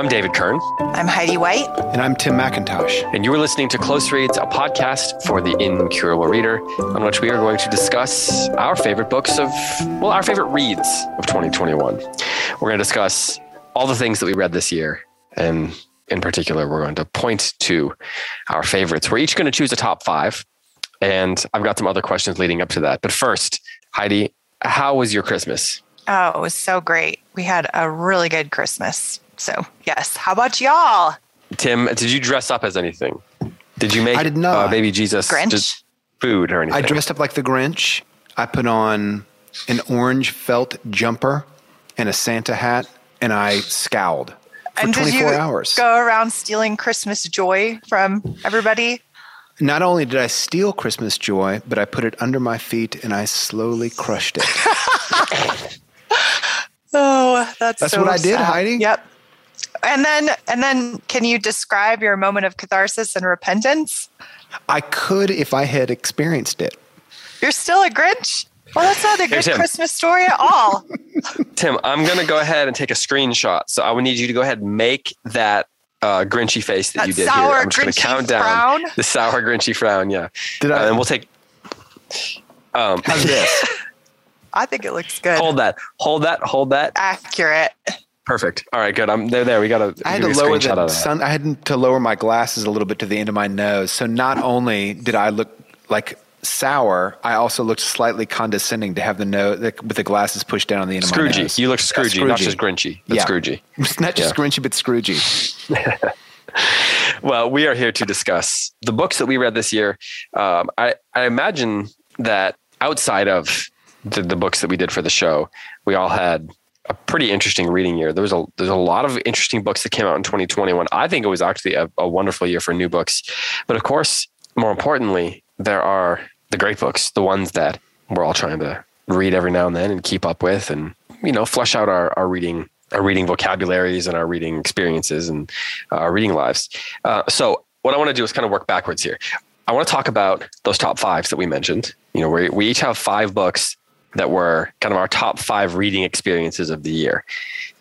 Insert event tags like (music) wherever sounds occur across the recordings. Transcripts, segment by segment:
I'm David Kern. I'm Heidi White. And I'm Tim McIntosh. And you are listening to Close Reads, a podcast for the incurable reader, on which we are going to discuss our favorite books of, well, our favorite reads of 2021. We're going to discuss all the things that we read this year. And in particular, we're going to point to our favorites. We're each going to choose a top five. And I've got some other questions leading up to that. But first, Heidi, how was your Christmas? Oh, it was so great. We had a really good Christmas. So, yes. How about y'all? Tim, did you dress up as anything? Did you make I did not. Uh, baby Jesus Grinch? just food or anything? I dressed up like the Grinch. I put on an orange felt jumper and a Santa hat, and I scowled for and did 24 you hours. go around stealing Christmas joy from everybody? Not only did I steal Christmas joy, but I put it under my feet and I slowly crushed it. (laughs) Oh, that's That's so what I did, sad. Heidi. Yep. And then, and then, can you describe your moment of catharsis and repentance? I could if I had experienced it. You're still a Grinch. Well, that's not a good Here's him. Christmas story at all. (laughs) Tim, I'm going to go ahead and take a screenshot. So I would need you to go ahead and make that uh, Grinchy face that, That you did sour, here. I'm just going to count down frown? the sour Grinchy frown. Yeah. Did I? and we'll take. Um, How's this? (laughs) I think it looks good. hold that. Hold that. Hold that. Accurate. Perfect. All right. Good. I'm there. There. We got to. I had to lower the sun. I had to lower my glasses a little bit to the end of my nose. So not only did I look like sour, I also looked slightly condescending to have the nose with the glasses pushed down on the end of my nose. Scroogey. You look Yeah, Scroogey, not Scroogey. just Grinchy. But Yeah. Scroogey. It's (laughs) not just Yeah. Grinchy, but Scroogey. (laughs) Well, we are here to discuss the books that we read this year. Um, I, I imagine that outside of the, the books that we did for the show, we all had a pretty interesting reading year. There was a there's a lot of interesting books that came out in 2021. I think it was actually a, a wonderful year for new books, but of course, more importantly, there are the great books, the ones that we're all trying to read every now and then and keep up with, and you know, flush out our, our reading our reading vocabularies and our reading experiences and our reading lives. Uh, so what I want to do is kind of work backwards here. I want to talk about those top fives that we mentioned. You know, we we each have five books that were kind of our top five reading experiences of the year.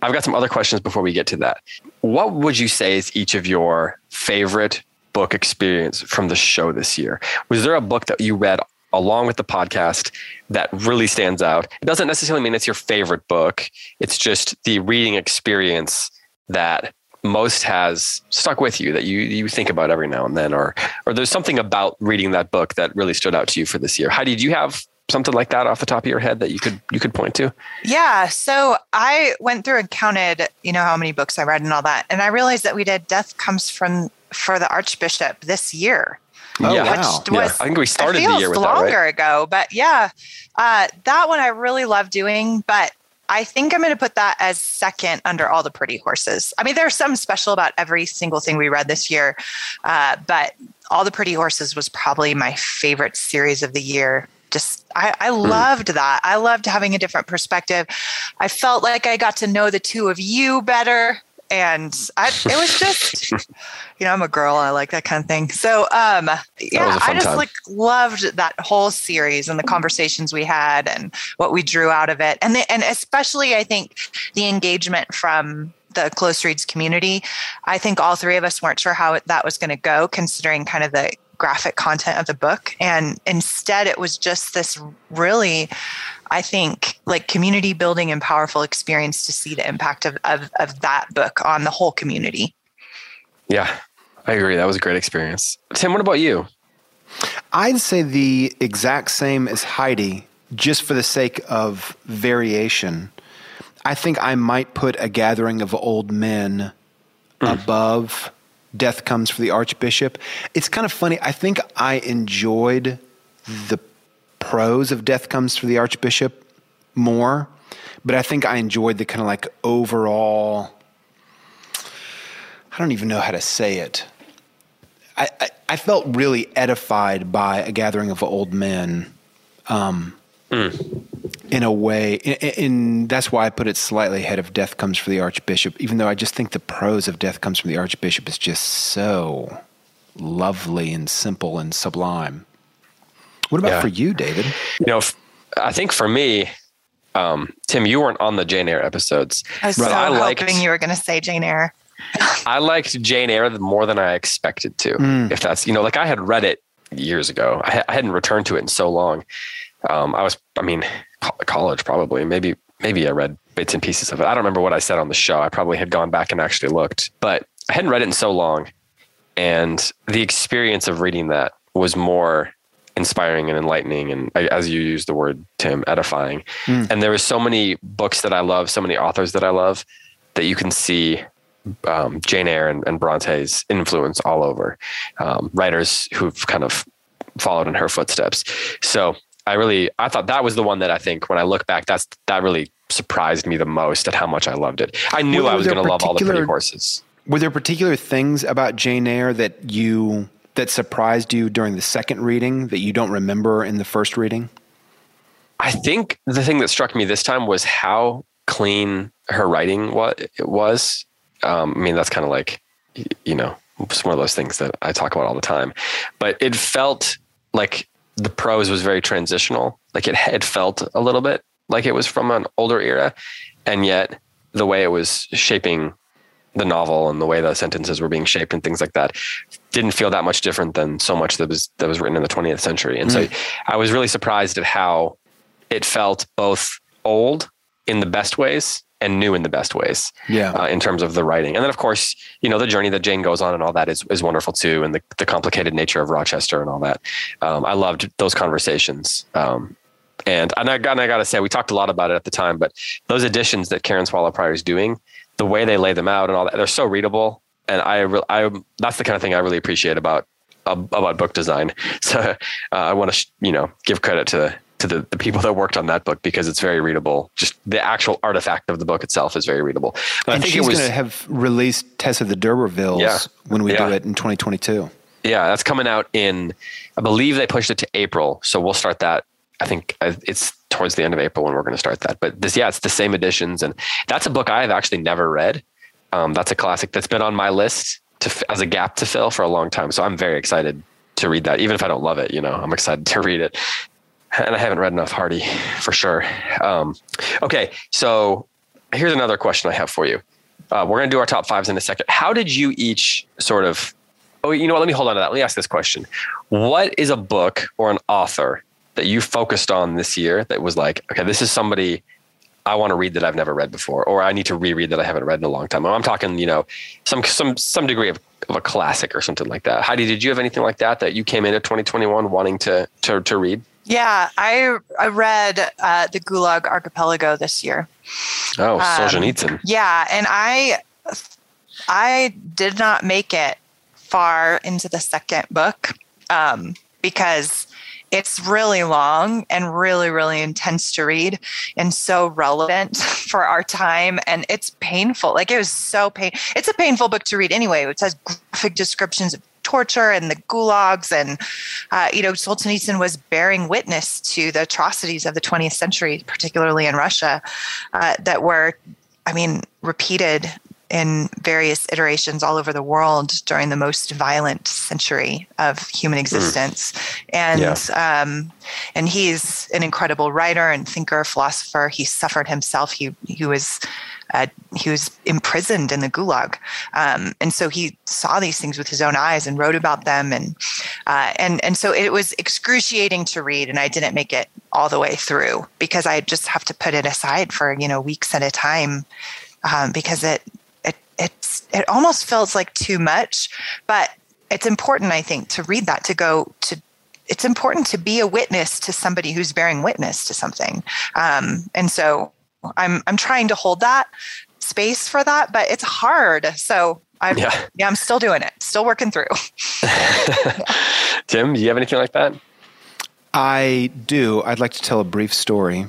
I've got some other questions before we get to that. What would you say is each of your favorite book experience from the show this year? Was there a book that you read along with the podcast that really stands out? It doesn't necessarily mean it's your favorite book. It's just the reading experience that most has stuck with you that you you think about every now and then or or there's something about reading that book that really stood out to you for this year. Heidi, do you have something like that off the top of your head that you could you could point to? Yeah. So I went through and counted, you know, how many books I read and all that. And I realized that we did Death Comes from for the Archbishop this year. Oh, yeah. wow. Which was I think we started it the year with that, longer right? ago, but yeah, uh, that one I really love doing. But I think I'm going to put that as second under all the pretty horses. I mean, there's something special about every single thing we read this year, uh, but all the pretty horses was probably my favorite series of the year. Just I, I loved that. I loved having a different perspective. I felt like I got to know the two of you better. And I, it was just, (laughs) you know, I'm a girl. I like that kind of thing. So, um, yeah, was a fun I just time. like loved that whole series and the conversations we had and what we drew out of it, and the, and especially I think the engagement from the close reads community. I think all three of us weren't sure how that was going to go, considering kind of the graphic content of the book, and instead it was just this really. I think like community building and powerful experience to see the impact of, of, of that book on the whole community. Yeah. I agree. That was a great experience. Tim, what about you? I'd say the exact same as Heidi, just for the sake of variation. I think I might put a gathering of old men hmm. above Death Comes for the Archbishop. It's kind of funny. I think I enjoyed the prose of Death Comes for the Archbishop more, but I think I enjoyed the kind of like overall. I don't even know how to say it. I, I, I felt really edified by a gathering of old men um, in a way. And, and that's why I put it slightly ahead of Death Comes for the Archbishop, even though I just think the prose of Death Comes from the Archbishop is just so lovely and simple and sublime. What about Yeah. for you, David? You know, I think for me, um, Tim, you weren't on the Jane Eyre episodes. I was But so I liked- hoping you were going to say Jane Eyre. I liked Jane Eyre more than I expected to. Mm. If that's you know, like I had read it years ago. I, I hadn't returned to it in so long. Um, I was, I mean, college probably. Maybe maybe I read bits and pieces of it. I don't remember what I said on the show. I probably had gone back and actually looked, but I hadn't read it in so long, and the experience of reading that was more inspiring and enlightening and as you use the word tim edifying Mm. and there was so many books that i love so many authors that i love that you can see um, jane eyre and, and bronte's influence all over um, writers who've kind of followed in her footsteps so i really i thought that was the one that i think when i look back that's that really surprised me the most at how much i loved it i knew i was going to love all the pretty horses Were there particular things about Jane Eyre that you that surprised you during the second reading that you don't remember in the first reading? I think the thing that struck me this time was how clean her writing wa- it was. Um, I mean, that's kind of like, you know, it's one of those things that I talk about all the time. But it felt like the prose was very transitional. Like it, it felt a little bit like it was from an older era, and yet the way it was shaping the novel and the way the sentences were being shaped and things like that didn't feel that much different than so much that was that was written in the 20th century. And so hmm. I was really surprised at how it felt both old in the best ways and new in the best ways Yeah. uh, in terms of the writing. And then, of course, you know, the journey that Jane goes on and all that is, is wonderful too. And the, the complicated nature of Rochester and all that. Um, I loved those conversations. Um, and, and I, and I got to say, we talked a lot about it at the time, but those additions that Karen Swallow Pryor is doing, the way they lay them out and all that, they're so readable. And I, re- I, that's the kind of thing I really appreciate about, about book design. (laughs) So uh, I want to, sh- you know, give credit to to the, the people that worked on that book because it's very readable. Just the actual artifact of the book itself is very readable. But and I think she's going to have released Tess of the D'Urbervilles Yeah. when we Yeah. do it in 2022. yeah, that's coming out in I believe they pushed it to April, so we'll start that. I think uh, it's towards the end of April when we're going to start that. But this, yeah, it's the same editions, and that's a book I have actually never read. Um, that's a classic that's been on my list to as a gap to fill for a long time. So I'm very excited to read that, even if I don't love it. You know, I'm excited to read it. And I haven't read enough Hardy for sure. Um, okay, so here's another question I have for you. Uh, we're going to do our top fives in a second. How did you each sort of? Oh, you know what? Let me hold on to that. Let me ask this question: What is a book or an author that you focused on this year that was like, okay, this is somebody I want to read that I've never read before, or I need to reread that I haven't read in a long time. I'm talking, you know, some some some degree of, of a classic or something like that. Heidi, did you have anything like that that you came into 2021 wanting to to to read? Yeah, I I read uh, the Gulag Archipelago this year. Oh, Um, Solzhenitsyn. Yeah, and I I did not make it far into the second book um, because it's really long and really really intense to read and so relevant (laughs) for our time and it's painful like it was so pain it's a painful book to read anyway it has graphic descriptions of torture and the gulags and uh, you know solzhenitsyn was bearing witness to the atrocities of the 20th century particularly in russia uh, that were i mean repeated in various iterations all over the world during the most violent century of human existence. And um, and he's an incredible writer and thinker, philosopher. He suffered himself. He he was he was imprisoned in the gulag, um, and so he saw these things with his own eyes and wrote about them. And uh, and and so it was excruciating to read, and I didn't make it all the way through because I just have to put it aside for you know weeks at a time um, because it it it's it almost feels like too much, but it's important I think to read that to go to. It's important to be a witness to somebody who's bearing witness to something, um, and so I'm I'm trying to hold that space for that, but it's hard. So I'm Yeah. yeah, I'm still doing it, still working through. (laughs) (laughs) Tim, do you have anything like that? I do. I'd like to tell a brief story,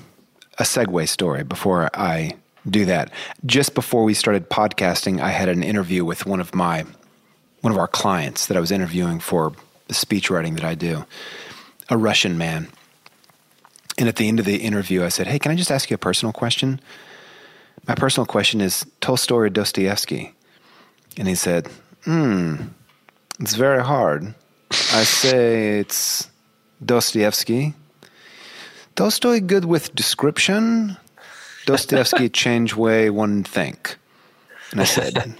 a segue story before I do that. Just before we started podcasting, I had an interview with one of my one of our clients that I was interviewing for the speech writing that I do, a Russian man. And at the end of the interview, I said, "Hey, can I just ask you a personal question? My personal question is Tolstoy or Dostoevsky?" And he said, "Hmm, it's very hard." I say it's Dostoevsky. Tolstoy good with description. Dostoevsky (laughs) change way one think. And I said,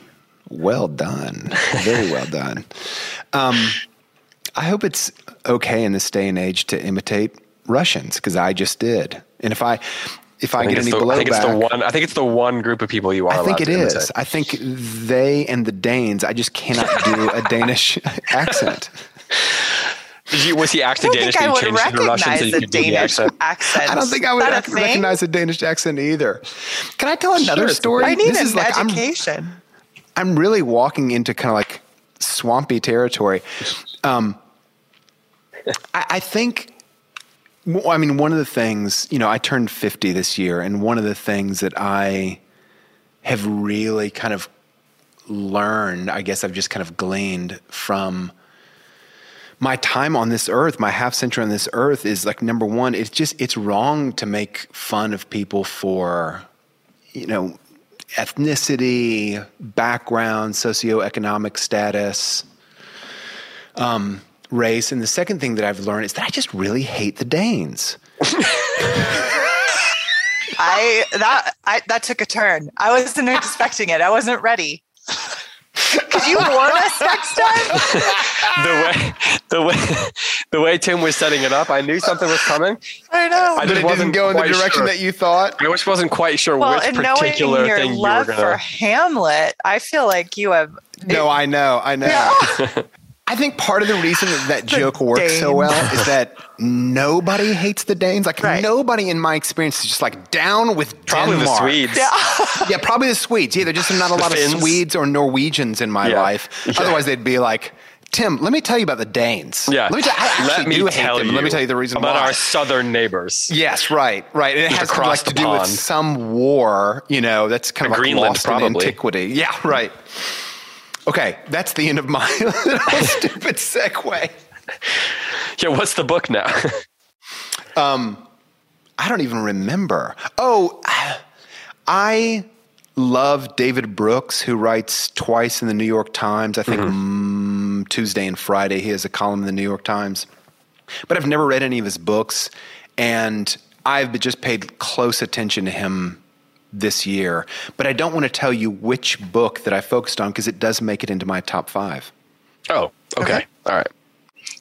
Well done. Very well done. Um, I hope it's okay in this day and age to imitate Russians because I just did. And if I if I, I get any the, blowback, I think it's the one. I think it's the one group of people you are. I think it allowed is. imitate. I think they and the Danes. I just cannot do a (laughs) Danish accent. Did you, was he I acting don't Danish? think I and would changed it Russian recognize a the Danish accent? accent. I don't think I would Is a recognize a Danish accent either. Can I tell another Sure. story? I need this an is like I'm, education. I'm really walking into kind of like swampy territory. Um, I, I think. Well, I mean, one of the things, you know, I turned 50 this year, and one of the things that I have really kind of learned, I guess I've just kind of gleaned from my time on this earth, my half century on this earth is like number one, it's just, it's wrong to make fun of people for, you know, ethnicity, background, socioeconomic status, um, race. And the second thing that I've learned is that I just really hate the Danes. (laughs) I that I that took a turn. I wasn't expecting it. I wasn't ready. Could you warn us next time? (laughs) the way the way the way Tim was setting it up, I knew something was coming. I know. I But just it wasn't didn't go in the direction sure. that you thought. I just wasn't quite sure well, which and particular your thing you were gonna. for Hamlet, I feel like you have. No, I know, I know. Yeah. (laughs) I think part of the reason that that joke works so well is that nobody hates the Danes. Like Right. nobody in my experience is just like down with Probably the Swedes. Yeah. Yeah, probably the Swedes. Yeah, there's just not a lot of Swedes or Norwegians in my Yeah. life. Yeah. Otherwise, they'd be like, Tim, let me tell you about the Danes. Yeah. Let me tell, I Let me do hate tell them. you. Let me tell you the reason about why. our southern neighbors. Yes, right, right. And it has across like to do with some war, you know, that's kind of like Greenland, lost in antiquity. Yeah, right. Okay, that's the end of my (laughs) little stupid segue. Yeah, what's the book now? (laughs) Um, I don't even remember. Oh, I love David Brooks, who writes twice in the New York Times. I think mm, Tuesday and Friday he has a column in the New York Times. But I've never read any of his books, and I've just paid close attention to him this year. But I don't want to tell you which book that I focused on because it does make it into my top five. oh, okay. Okay. All right.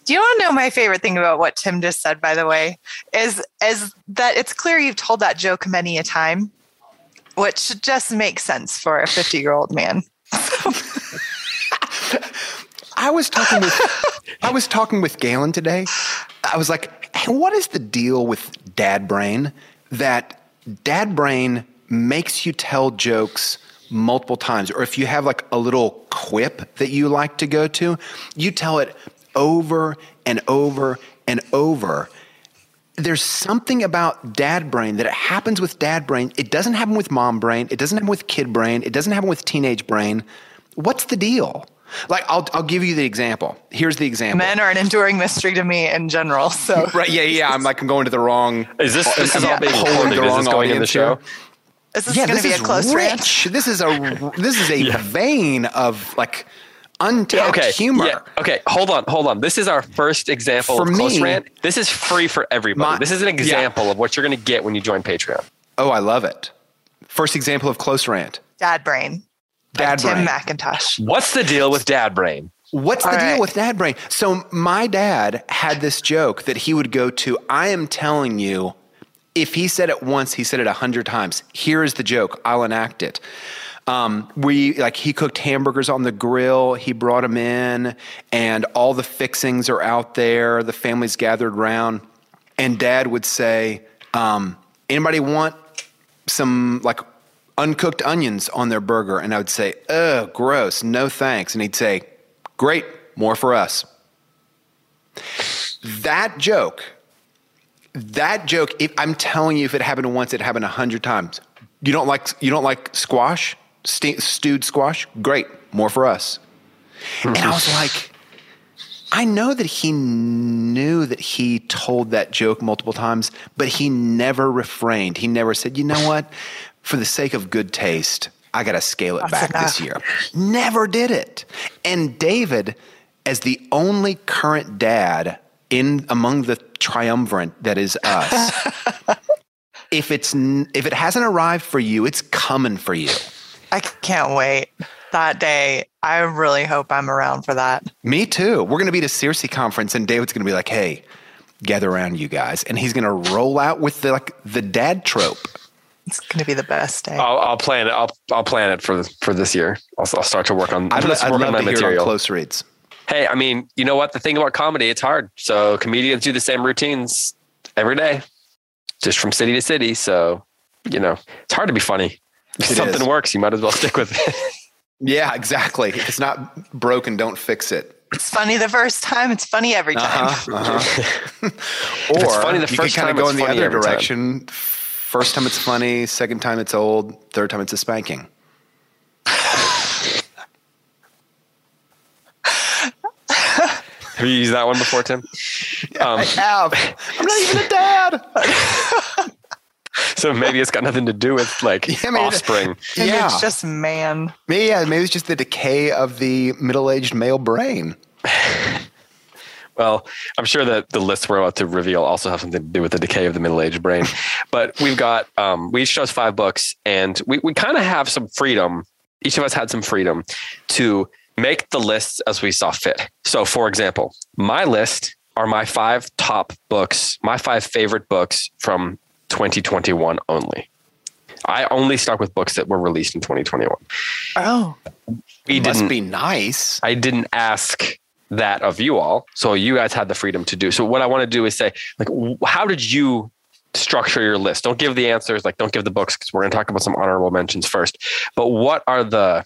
Do you want to know my favorite thing about what Tim just said? By the way, is is that it's clear you've told that joke many a time, which just makes sense for a fifty-year-old man. (laughs) I was talking with I was talking with Galen today. I was like, hey, what is the deal with dad brain that dad brain makes you tell jokes multiple times or if you have like a little quip that you like to go to, you tell it over and over and over. There's something about dad brain that it happens with dad brain. It doesn't happen with mom brain. It doesn't happen with kid brain. It doesn't happen with teenage brain. What's the deal? Like I'll I'll give you the example. Here's the example. Men are an enduring mystery to me in general. So Right? Yeah, yeah. I'm like I'm going to the wrong. Is this this is I'm all being holding recorded? the Is wrong this going in the audience show? here. Is this Yeah, going this to be is a close rant? rich. This is a this is a (laughs) vein of like untapped Okay. humor. Yeah. Okay. Hold on. Hold on. This is our first example For of close rant. This is free for everybody. My- this is an yeah. example of what you're going to get when you join Patreon. Oh, I love it. First example of close rant. Dad brain. by Dad Tim brain. McIntosh. What's the deal with dad brain? What's the All deal with dad brain? So my dad had this joke that he would go to. I am telling you, if he said it once, he said it a hundred times. Here is the joke. I'll enact it. Um, we like he cooked hamburgers on the grill. He brought them in, and all the fixings are out there. The family's gathered around, and Dad would say, um, "Anybody want some like uncooked onions on their burger?" And I would say, "Ugh, gross. No thanks." And he'd say, "Great, more for us." That joke, that joke. If I'm telling you, if it happened once, it happened a hundred times. You don't like you don't like squash, Ste- stewed squash? Great, more for us. and I was like, I know that he knew that he told that joke multiple times, but he never refrained. He never said, you know what? For the sake of good taste, I got to scale it That's back enough. this year. Never did it. And David, as the only current dad in among the triumvirate that is us, (laughs) if it's if it hasn't arrived for you, it's coming for you. I can't wait that day. I really hope I'm around for that. Me too. We're going to be at a Circe conference, and David's going to be like, "Hey, gather around, you guys," and he's going to roll out with the like the dad trope. It's going to be the best day. I'll, I'll plan it. I'll I'll plan it for for this year. I'll, I'll start to work on. I'd, let's I'd work love on my to hear it on close reads. Hey, I mean, you know what? The thing about comedy, it's hard. So comedians do the same routines every day, just from city to city. So you know, it's hard to be funny. If It something is. works, you might as well stick with it. (laughs) Yeah, exactly. If it's not broken, don't fix it. it's funny the first time. It's funny every time. Uh-huh, uh-huh. (laughs) (laughs) or it's funny the you first can kind time, of go in the other every time. direction. First time it's funny, second time it's old, third time it's a spanking. (laughs) Have you used that one before, Tim? Um, I have. I'm not even a dad. (laughs) so maybe it's got nothing to do with like (laughs) Yeah, I mean, offspring. And yeah. It's just man. Maybe, yeah, maybe it's just the decay of the middle-aged male brain. Well, I'm sure that the lists we're about to reveal also have something to do with the decay of the middle-aged brain. but we've got um, we each chose five books, and we we kind of have some freedom. Each of us had some freedom to make the lists as we saw fit. So, for example, my list are my five top books, my five favorite books from 2021 only. I only stuck with books that were released in 2021. Oh. We Must didn't be nice. I didn't ask that of you all. So you guys had the freedom to do. So what I want to do is say, like, how did you structure your list? Don't give the answers, like, don't give the books because we're going to talk about some honorable mentions first. But what are the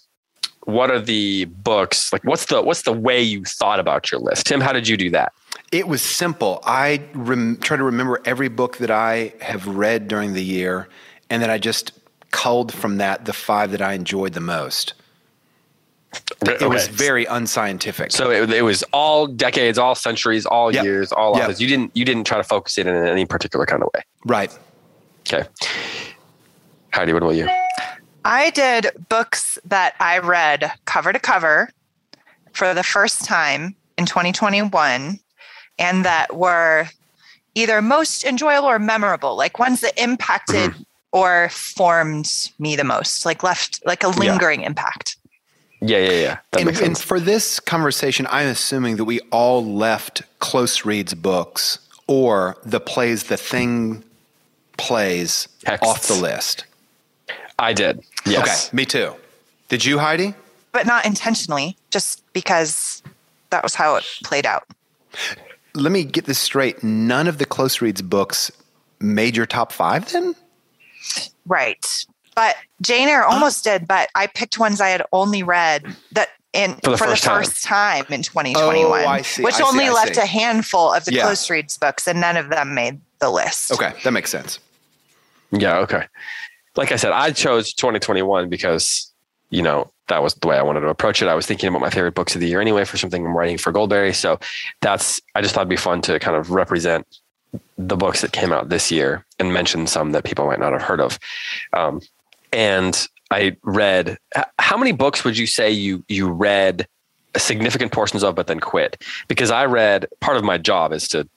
what are the books like? What's the what's the way you thought about your list, Tim? How did you do that? It was simple. I rem- try to remember every book that I have read during the year, and then I just culled from that the five that I enjoyed the most. It was very unscientific. So it, it was all decades, all centuries, all Yep. years, all Yep. authors. You didn't you didn't try to focus it in any particular kind of way. right. Okay. Heidi, what about you? I did books that I read cover to cover for the first time in 2021 and that were either most enjoyable or memorable, like ones that impacted mm-hmm. or formed me the most, like left like a lingering impact. Yeah, yeah, yeah. That And, makes and for this conversation, I'm assuming that we all left close reads books or the plays the thing plays Texts. off the list. I did. Yes. Okay, me too. Did you, Heidi? But not intentionally, just because that was how it played out. Let me get this straight. None of the close reads books made your top five then? Right. But Jane Eyre almost did, but I picked ones I had only read that in For the first time. time in 2021, Oh, I see, which I see, only I left see. a handful of the Yeah. close reads books, and none of them made the list. Okay, that makes sense. Yeah, okay. Like I said, I chose 2021 because, you know, that was the way I wanted to approach it. I was thinking about my favorite books of the year anyway for something I'm writing for Goldberry. So that's, I just thought it'd be fun to kind of represent the books that came out this year and mention some that people might not have heard of. Um, and I read, how many books would you say you, you read significant portions of, but then quit? Because I read, part of my job is to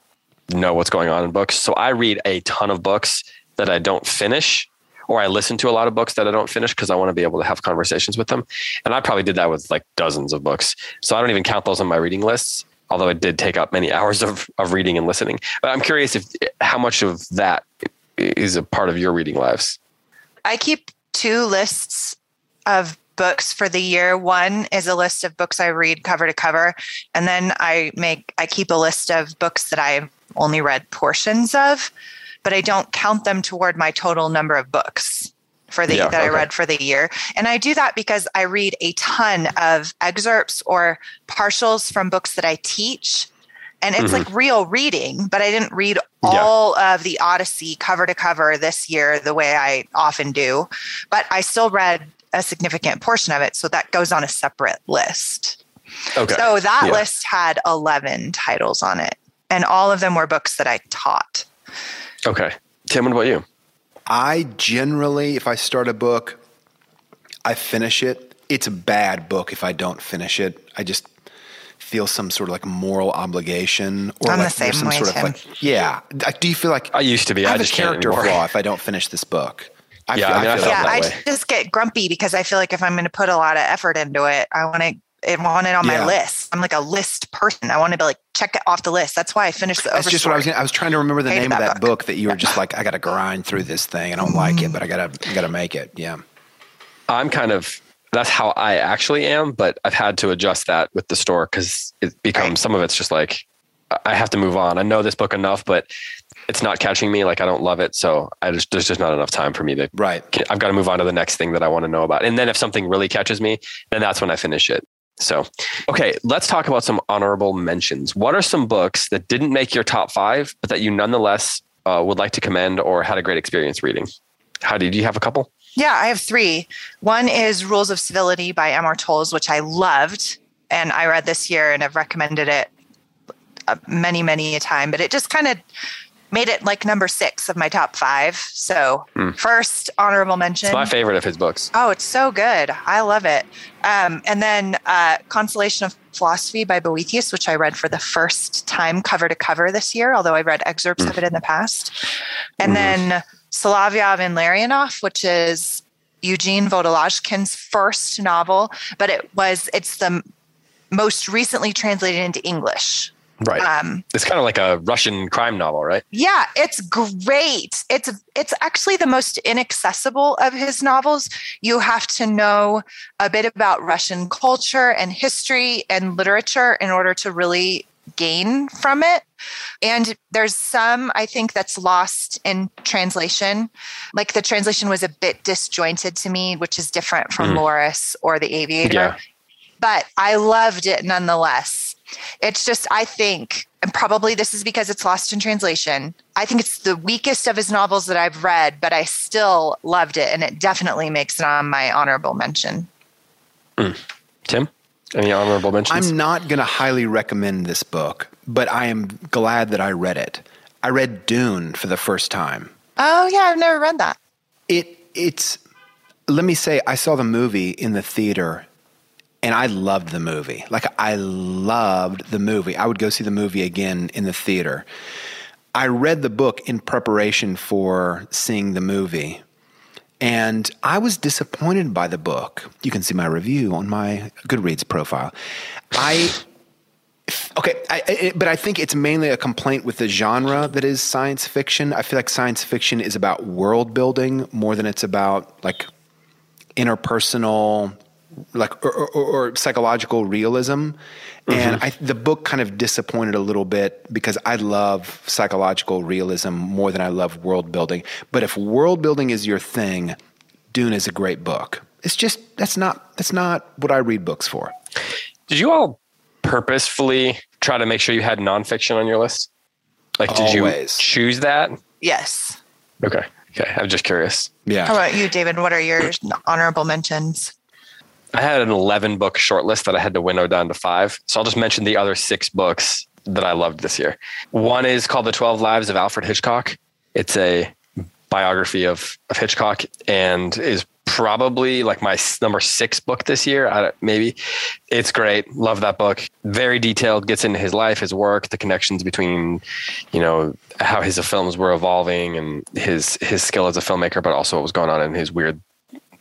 know what's going on in books. So I read a ton of books that I don't finish, or I listen to a lot of books that I don't finish because I want to be able to have conversations with them. And I probably did that with like dozens of books. So I don't even count those on my reading lists, although it did take up many (laughs) hours of, of reading and listening. But I'm curious if how much of that is a part of your reading lives. I keep two lists of books for the year. One is a list of books I read cover to cover, and then I make I keep a list of books that I've only read portions of, but I don't count them toward my total number of books for the Yeah, that I read for the year. And I do that because I read a ton of excerpts or partials from books that I teach. And it's like real reading, but I didn't read Mm-hmm. Yeah. all of the Odyssey cover to cover this year the way I often do. But I still read a significant portion of it. So that goes on a separate list. Okay. So that Yeah. list had 11 titles on it. And all of them were books that I taught. Okay. Tim, what about you? I generally, if I start a book, I finish it. It's a bad book if I don't finish it. I just feel some sort of like moral obligation or I'm the like same there's some way, sort of Tim. like yeah. Like, Do you feel like I used to be. I I have a just can't character anymore. flaw if I don't finish this book? I Yeah, feel, I mean, I I feel felt yeah, that I just get grumpy because I feel like if I'm going to put a lot of effort into it, I want to. I want it on Yeah. my list. I'm like a list person. I want to be like check it off the list. That's why I finished the. That's just what I was. Overstory. Gonna, I was trying to remember the Hated name of that that book. that you were just (laughs) like, I got to grind through this thing. I don't like it, mm-hmm. but I gotta, I gotta make it. Yeah. I'm kind of that's how I actually am, but I've had to adjust that with the store because it becomes Right. some of it's just like I- I have to move on. I know this book enough, but it's not catching me. Like I don't love it, so I just there's just not enough time for me to. Right. I've got to move on to the next thing that I want to know about, and then if something really catches me, then that's when I finish it. So, okay, let's talk about some honorable mentions. What are some books that didn't make your top five, but that you nonetheless uh, would like to commend or had a great experience reading? How did you have a couple? Yeah, I have three. One is Rules of Civility by Amor Towles, which I loved, and I read this year and have recommended it uh, many, many a time. But it just kind of made it like number six of my top five. So first honorable mention. It's my favorite of his books. Oh, it's so good. I love it. Um, and then uh, Consolation of Philosophy by Boethius, which I read for the first time cover to cover this year, although I read excerpts of it in the past. And then Solovyov and Larionov, which is Eugene Vodolazkin's first novel, but it was it's the most recently translated into English. Right. Um, it's kind of like a Russian crime novel, right? yeah, it's great. It's it's actually the most inaccessible of his novels. You have to know a bit about Russian culture and history and literature in order to really gain from it. And there's some I think that's lost in translation. Like the translation was a bit disjointed to me, which is different from Laurus or The Aviator Yeah. but I loved it nonetheless. It's just, I think, and probably this is because it's lost in translation. I think it's the weakest of his novels that I've read, but I still loved it. And it definitely makes it on my honorable mention. Hmm. Tim, any honorable mentions? I'm not going to highly recommend this book, but I am glad that I read it. I read Dune for the first time. Oh, yeah, I've never read that. It it's let me say I saw the movie in the theater and I loved the movie. Like I loved the movie. I would go see the movie again in the theater. I read the book in preparation for seeing the movie. And I was disappointed by the book. You can see my review on my Goodreads profile. I Okay, I, but I think it's mainly a complaint with the genre that is science fiction. I feel like science fiction is about world building more than it's about like interpersonal, like or, or, or psychological realism. And mm-hmm. I, the book kind of disappointed a little bit because I love psychological realism more than I love world building. But if world building is your thing, Dune is a great book. It's just that's not that's not what I read books for. Did you all purposefully try to make sure you had nonfiction on your list? Like, did Always. you choose that? Yes. Okay. Okay. I'm just curious. Yeah. How about you, David? What are your (clears throat) honorable mentions? I had an 11 book shortlist that I had to winnow down to five. So I'll just mention the other six books that I loved this year. One is called The 12 Lives of Alfred Hitchcock. It's a biography of, of Hitchcock and is probably like my number six book this year. Maybe it's great. Love that book. Very detailed, gets into his life, his work, the connections between, you know, how his films were evolving and his, his skill as a filmmaker, but also what was going on in his weird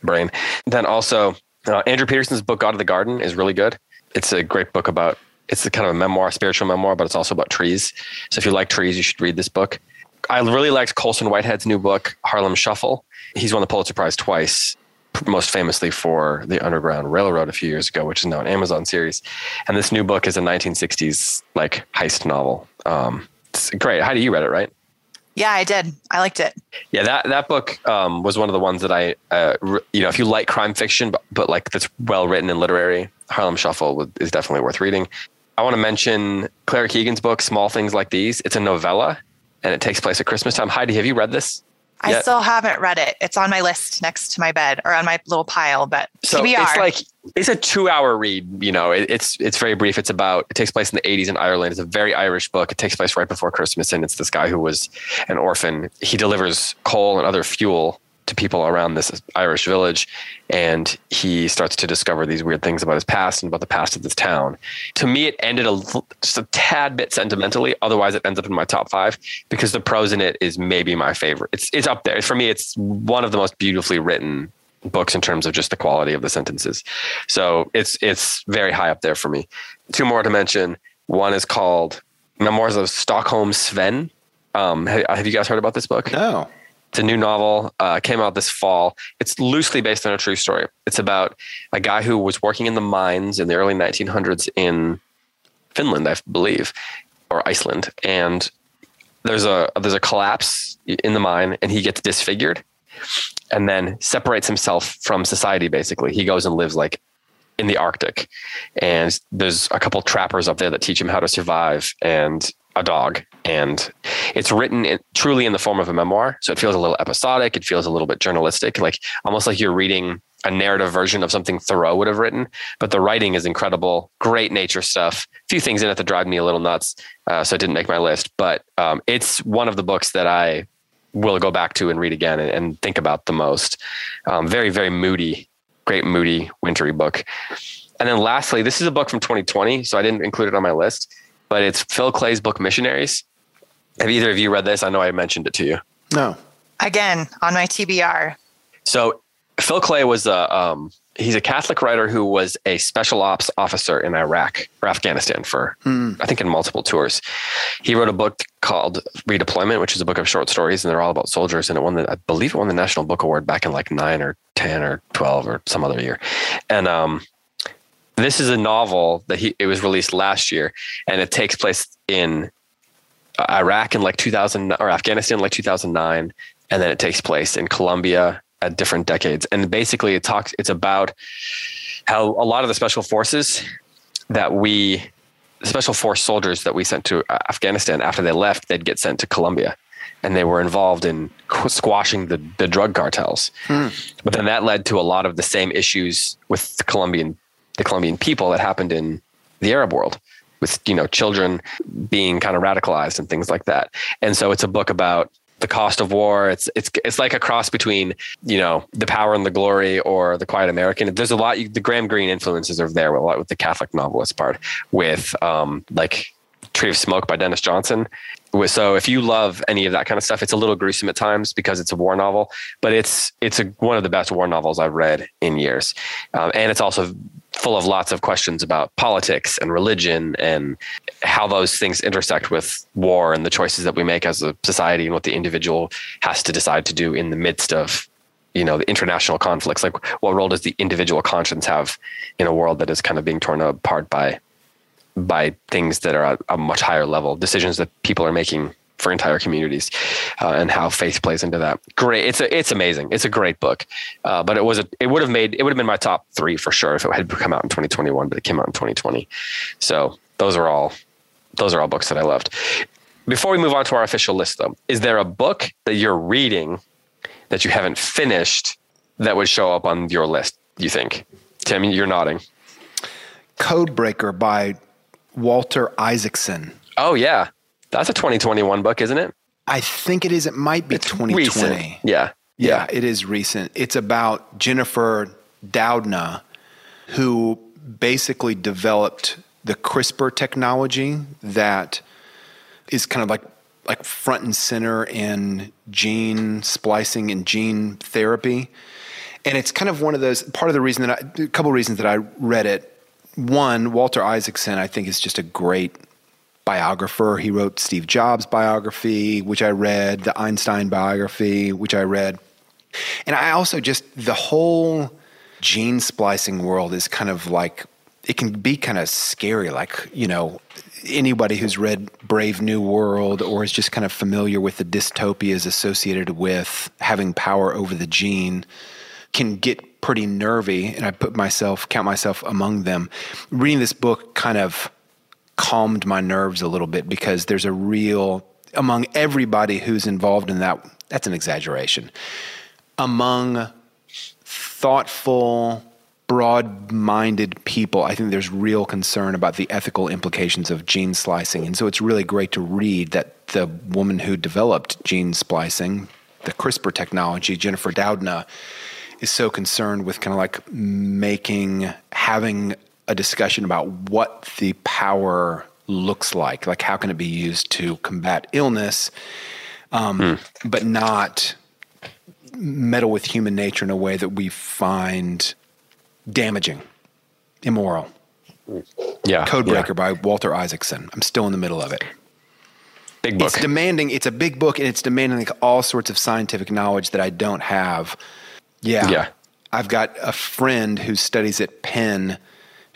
brain. Then also, uh, Andrew Peterson's book God of the Garden is really good. It's a great book about. It's a kind of a memoir, spiritual memoir, but it's also about trees. So if you like trees, you should read this book. I really liked Colson Whitehead's new book, Harlem Shuffle. He's won the Pulitzer Prize twice, most famously for The Underground Railroad a few years ago, which is now an Amazon series. And this new book is a 1960s like heist novel. Um, it's great. Heidi, you read it, right? Yeah, I did. I liked it. Yeah, that that book um, was one of the ones that I, uh, re- you know, if you like crime fiction, but, but like that's well written and literary, Harlem Shuffle is definitely worth reading. I want to mention Claire Keegan's book, Small Things Like These. It's a novella, and it takes place at Christmas time. Heidi, have you read this? I yet? still haven't read it. It's on my list next to my bed or on my little pile, but So TBR. it's like it's a two-hour read. You know, it, it's it's very brief. It's about it takes place in the '80s in Ireland. It's a very Irish book. It takes place right before Christmas, and it's this guy who was an orphan. He delivers coal and other fuel to people around this Irish village, and he starts to discover these weird things about his past and about the past of this town. To me, it ended a, just a tad bit sentimentally. Otherwise, it ends up in my top five because the prose in it is maybe my favorite. It's it's up there for me. It's one of the most beautifully written books in terms of just the quality of the sentences. So it's it's very high up there for me. Two more to mention. One is called Memoirs of Stockholm Sven. Um, have, have you guys heard about this book? No. It's a new novel. Uh, came out this fall. It's loosely based on a true story. It's about a guy who was working in the mines in the early 1900s in Finland, I believe, or Iceland, and there's a there's a collapse in the mine, and he gets disfigured, and then separates himself from society. Basically, he goes and lives like in the Arctic, and there's a couple trappers up there that teach him how to survive, and a dog. And it's written in, truly in the form of a memoir, so it feels a little episodic. It feels a little bit journalistic, like almost like you're reading a narrative version of something Thoreau would have written. But the writing is incredible, great nature stuff. A few things in it that drive me a little nuts, uh, so it didn't make my list. But um, it's one of the books that I will go back to and read again and, and think about the most. Um, very, very moody, great moody, wintry book. And then lastly, this is a book from 2020, so I didn't include it on my list, but it's Phil Klay's book Missionaries. Have either of you read this? I know I mentioned it to you. No. Again, on my TBR. So Phil Klay was a um, he's a Catholic writer who was a special ops officer in Iraq or Afghanistan for I think in multiple tours. He wrote a book called Redeployment, which is a book of short stories, and they're all about soldiers. And it won the I believe it won the National Book Award back in like nine or ten or twelve or some other year. And um, this is a novel that he it was released last year, and it takes place in Iraq in like 2000 or Afghanistan in like 2009, and then it takes place in Colombia at different decades. And basically, it talks. It's about how a lot of the special forces that we, special force soldiers that we sent to Afghanistan after they left, they'd get sent to Colombia. And they were involved in squashing the, the drug cartels. Hmm. But then that led to a lot of the same issues with the Colombian the Colombian people that happened in the Arab world with you know children being kind of radicalized and things like that. And so it's a book about the cost of war. It's it's it's like a cross between you know the power and the glory or the quiet American. There's a lot. The Graham Greene influences are there a lot with the Catholic novelist part with um, like Tree of Smoke by Denis Johnson. So if you love any of that kind of stuff, it's a little gruesome at times because it's a war novel, but it's it's a, one of the best war novels I've read in years, um, and it's also full of lots of questions about politics and religion and how those things intersect with war and the choices that we make as a society and what the individual has to decide to do in the midst of you know the international conflicts. Like what role does the individual conscience have in a world that is kind of being torn apart by by things that are at a much higher level decisions that people are making for entire communities uh, and how faith plays into that. Great. It's a, it's amazing. It's a great book. Uh, but it was a, it would have made it would have been my top three for sure if it had come out in 2021 but it came out in 2020 so those are all those are all books that i loved. Before we move on to our official list though is there a book that you're reading that you haven't finished that would show up on your list you think? Tim you're nodding. Codebreaker by Walter Isaacson. oh yeah that's a 2021 book isn't it I think it is. It might be 2020. recent yeah Yeah, it is recent. It's about Jennifer Doudna, who basically developed the CRISPR technology that is kind of like like front and center in gene splicing and gene therapy. And it's kind of one of those part of the reason that I, a couple of reasons that I read it. One, Walter Isaacson, I think, is just a great biographer. He wrote Steve Jobs' biography, which I read, the Einstein biography, which I read. And I also just, the whole gene splicing world is kind of like, it can be kind of scary. Like, you know, anybody who's read Brave New World or is just kind of familiar with the dystopias associated with having power over the gene can get pretty nervy. And I put myself, count myself among them. Reading this book kind of calmed my nerves a little bit because there's a real among everybody who's involved in that that's an exaggeration among thoughtful broad-minded people i think there's real concern about the ethical implications of gene splicing. And so it's really great to read that the woman who developed gene splicing the CRISPR technology, Jennifer Doudna, is so concerned with kind of like making, having a discussion about what the power looks like. Like, how can it be used to combat illness, um, mm. but not meddle with human nature in a way that we find damaging, immoral. Yeah. Codebreaker yeah. by Walter Isaacson. I'm still in the middle of it. Big book. It's demanding, it's a big book and it's demanding like all sorts of scientific knowledge that I don't have. Yeah. Yeah. I've got a friend who studies at Penn.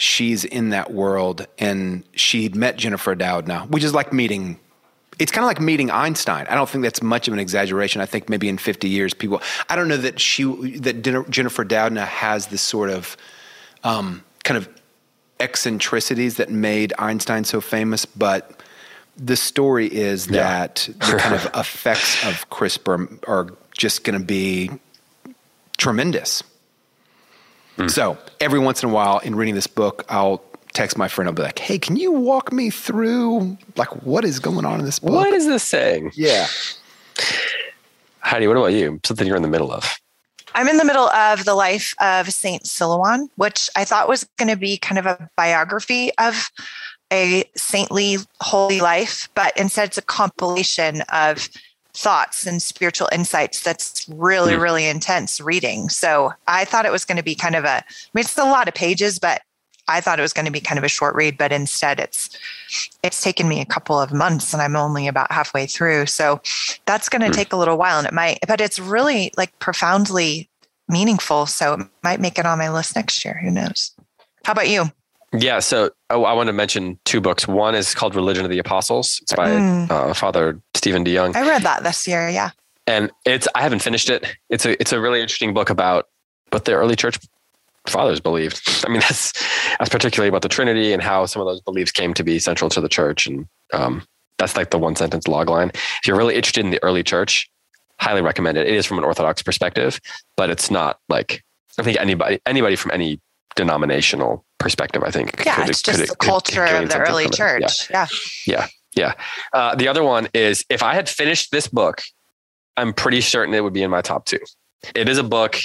She's in that world and she'd met Jennifer Doudna, which is like meeting it's kind of like meeting Einstein. I don't think that's much of an exaggeration. I think maybe in 50 years, people. I don't know that she that Jennifer Doudna has this sort of um, kind of eccentricities that made Einstein so famous, but the story is yeah. that the kind of (laughs) effects of CRISPR are just going to be tremendous. Mm. So every once in a while, in reading this book, I'll text my friend. I'll be like, "Hey, can you walk me through like what is going on in this book? What is this saying?" Yeah. Heidi, what about you? Something you're in the middle of. I'm in the middle of the life of Saint Silouan, which I thought was going to be kind of a biography of a saintly, holy life, but instead it's a compilation of thoughts and spiritual insights that's really, mm. really intense reading. So I thought it was going to be kind of a, I mean, it's a lot of pages, but I thought it was going to be kind of a short read, but instead it's it's taken me a couple of months and I'm only about halfway through. So that's going to mm. take a little while and it might but it's really like profoundly meaningful, so it might make it on my list next year, who knows. How about you? Yeah, so oh, I want to mention two books. One is called Religion of the Apostles. It's by mm. uh, Father Stephen DeYoung. I read that this year, yeah. And it's I haven't finished it. It's a it's a really interesting book about what the early church fathers believed. (laughs) I mean, that's that's particularly about the Trinity and how some of those beliefs came to be central to the church. And um, that's like the one sentence log line. If you're really interested in the early church, highly recommend it. It is from an Orthodox perspective, but it's not like I think anybody anybody from any denominational perspective. I think yeah, could, it's just the culture of the early church. Yeah, yeah, yeah. yeah. Uh, the other one is if I had finished this book, I'm pretty certain it would be in my top two. It is a book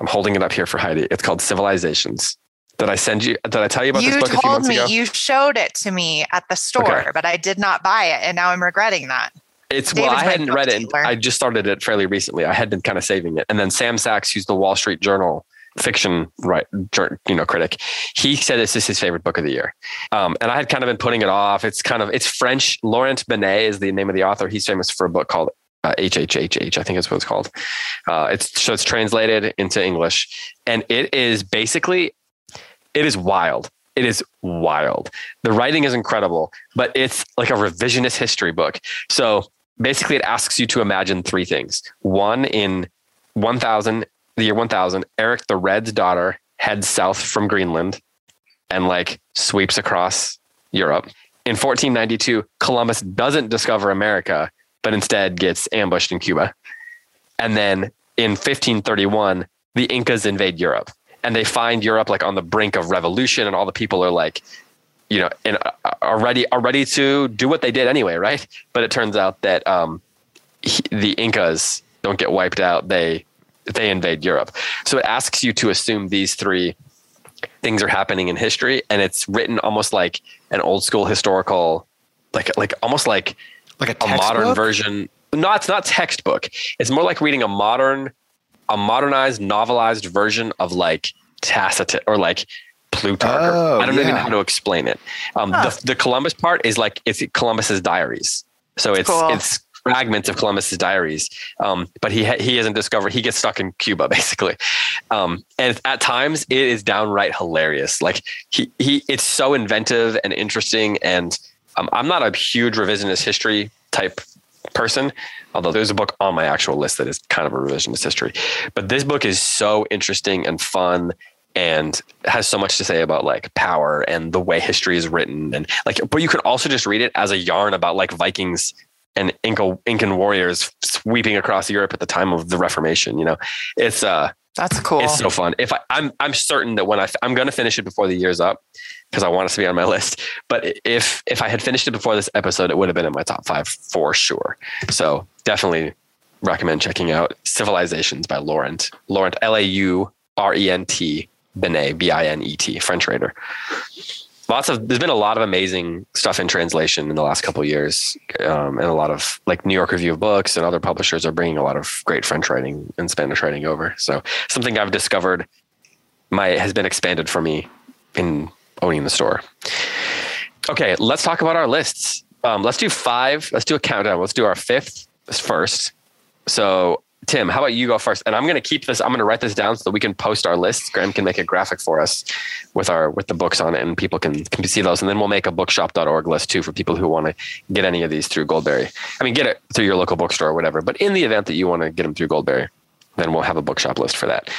I'm holding it up here for Heidi. It's called Civilizations. Did I send you? Did I tell you about you this book? You told me. Ago? You showed it to me at the store, okay. but I did not buy it, and now I'm regretting that. It's David's well, I hadn't read it. I just started it fairly recently. I had been kind of saving it, and then Sam Sacks, who's the Wall Street Journal fiction right you know critic he said this is his favorite book of the year um, and i had kind of been putting it off it's kind of it's french laurent binet is the name of the author he's famous for a book called uh, HHHH, I think is what it's called. Uh, it's so it's translated into English, and it is basically it is wild. It is wild. The writing is incredible, but it's like a revisionist history book. So basically, it asks you to imagine three things. One, in 1000, the year 1000, Eric the Red's daughter heads south from Greenland and like sweeps across Europe. In 1492, Columbus doesn't discover America but instead gets ambushed in Cuba. And then in 1531, the Incas invade Europe and they find Europe like on the brink of revolution and all the people are like, you know, and uh, are ready, are ready to do what they did anyway. Right. But it turns out that, um, he, the Incas don't get wiped out. They, they invade Europe. So it asks you to assume these three things are happening in history and it's written almost like an old school historical, like, like almost like like a, a modern version. No, it's not textbook. It's more like reading a modern, a modernized, novelized version of like Tacitus or like Plutarch. Oh, I don't yeah. even know how to explain it. Um, huh. the, the Columbus part is like it's Columbus's diaries. So it's cool. it's fragments of Columbus's diaries. Um, but he ha- he hasn't discovered. He gets stuck in Cuba (laughs) basically, um, and at times it is downright hilarious. Like he he, it's so inventive and interesting and um, I'm not a huge revisionist history type person, although there's a book on my actual list that is kind of a revisionist history. But this book is so interesting and fun and has so much to say about like power and the way history is written and like but you can also just read it as a yarn about like Vikings and Inca Incan warriors sweeping across Europe at the time of the Reformation, you know. It's uh that's cool. It's so fun. If I, I'm, I'm certain that when I, I'm going to finish it before the year's up, because I want it to be on my (laughs) list. But if if I had finished it before this episode, it would have been in my top five for sure. So definitely recommend checking out Civilizations by Laurent. Laurent, L A U R E N T, Binet, B I N E T, French writer. Lots of there's been a lot of amazing stuff in translation in the last couple years, um, and a lot of like New York Review of Books and other publishers are bringing a lot of great French writing and Spanish writing over. So something I've discovered my has been expanded for me in owning the store. Okay, let's talk about our lists. Um, let's do five. Let's do a countdown. Let's do our fifth first. So, Tim, how about you go first? And I'm going to keep this. I'm going to write this down so that we can post our lists. Graham can make a graphic for us with our with the books on it, and people can can see those. And then we'll make a bookshop.org list too for people who want to get any of these through Goldberry. I mean, get it through your local bookstore or whatever. But in the event that you want to get them through Goldberry, then we'll have a bookshop list for that.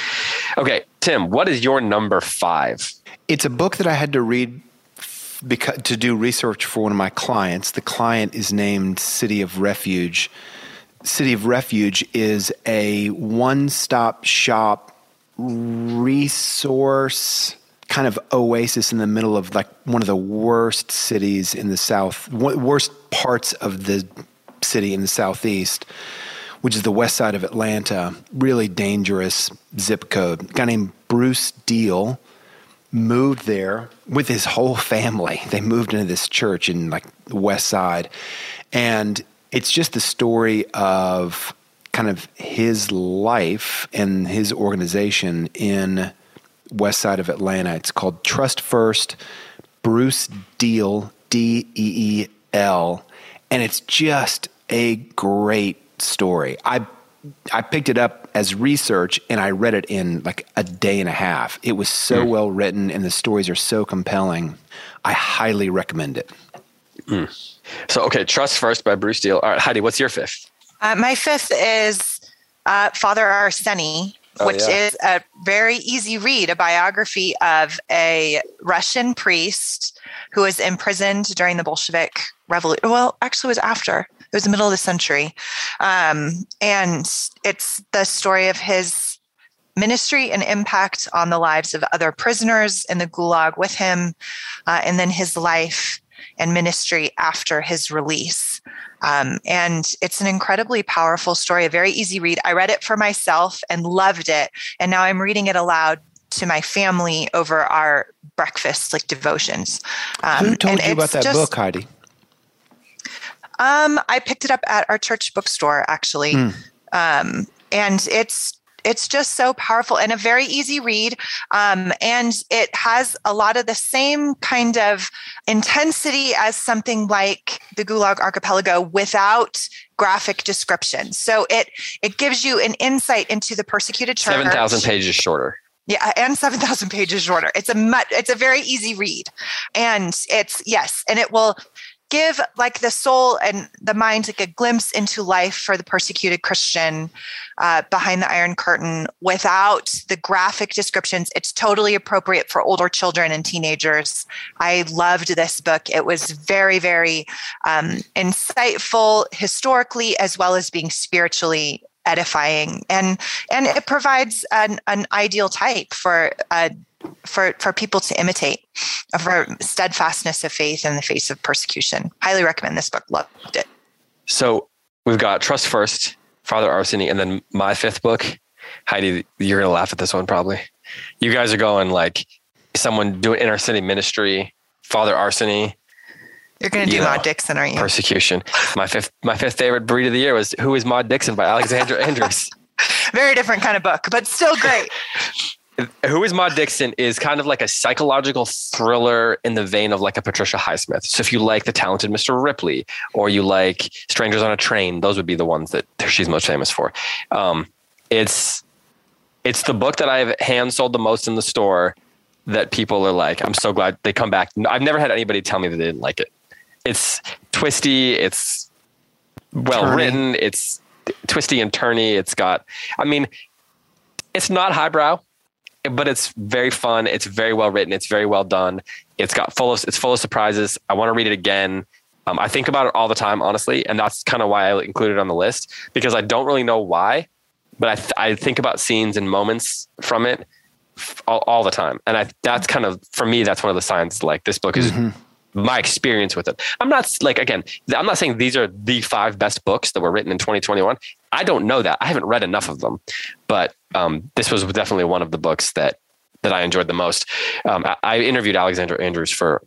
Okay, Tim, what is your number five? It's a book that I had to read because, to do research for one of my clients. The client is named City of Refuge. City of Refuge is a one stop shop resource kind of oasis in the middle of like one of the worst cities in the south, worst parts of the city in the southeast, which is the west side of Atlanta. Really dangerous zip code. A guy named Bruce Deal moved there with his whole family. They moved into this church in like the west side. And it's just the story of kind of his life and his organization in west side of Atlanta. It's called Trust First Bruce Deal D E E L and it's just a great story. I I picked it up as research and I read it in like a day and a half. It was so mm. well written and the stories are so compelling. I highly recommend it. Mm. So, okay, Trust First by Bruce Deal. All right, Heidi, what's your fifth? Uh, my fifth is uh, Father Arseny, oh, which yeah. is a very easy read, a biography of a Russian priest who was imprisoned during the Bolshevik Revolution. Well, actually, it was after it was the middle of the century. Um, and it's the story of his ministry and impact on the lives of other prisoners in the gulag with him, uh, and then his life and ministry after his release. Um, and it's an incredibly powerful story, a very easy read. I read it for myself and loved it. And now I'm reading it aloud to my family over our breakfast like devotions. Um, Who told you about that just, book, Heidi? Um, I picked it up at our church bookstore actually. Mm. Um, and it's it's just so powerful and a very easy read. Um, and it has a lot of the same kind of intensity as something like the Gulag Archipelago without graphic description. So it it gives you an insight into the persecuted church. Seven thousand pages shorter. Yeah, and 7,000 pages shorter. It's a much, it's a very easy read. And it's yes, and it will give like the soul and the mind like a glimpse into life for the persecuted christian uh, behind the iron curtain without the graphic descriptions. It's totally appropriate for older children and teenagers. I loved this book. It was very very um, insightful historically as well as being spiritually edifying. And and it provides an, an ideal type for a for for people to imitate uh, for steadfastness of faith in the face of persecution. Highly recommend this book. Loved it. So we've got Trust First, Father Arseny, and then my fifth book. Heidi, you're gonna laugh at this one probably. You guys are going like someone doing inner city ministry, Father Arseny. You're gonna do you Maud Dixon, aren't you? Persecution. My fifth my fifth favorite breed of the year was Who is Maud Dixon by Alexandra Andrews. (laughs) Very different kind of book, but still great. (laughs) Who is Maud Dixon is kind of like a psychological thriller in the vein of like a Patricia Highsmith. So if you like The Talented Mr. Ripley or you like Strangers on a Train, those would be the ones that she's most famous for. Um, it's it's the book that I've hand sold the most in the store that people are like, I'm so glad they come back. I've never had anybody tell me that they didn't like it. It's twisty, it's well turny. written, it's twisty and turny. It's got, I mean, it's not highbrow but it's very fun. It's very well written. It's very well done. It's got full of it's full of surprises. I want to read it again. Um, I think about it all the time, honestly, and that's kind of why I included it on the list because I don't really know why, but I th- I think about scenes and moments from it all, all the time, and I that's kind of for me that's one of the signs like this book is mm-hmm. My experience with it. I'm not like again, I'm not saying these are the five best books that were written in 2021. I don't know that. I haven't read enough of them, but um, this was definitely one of the books that that I enjoyed the most. Um, I, I interviewed Alexandra Andrews for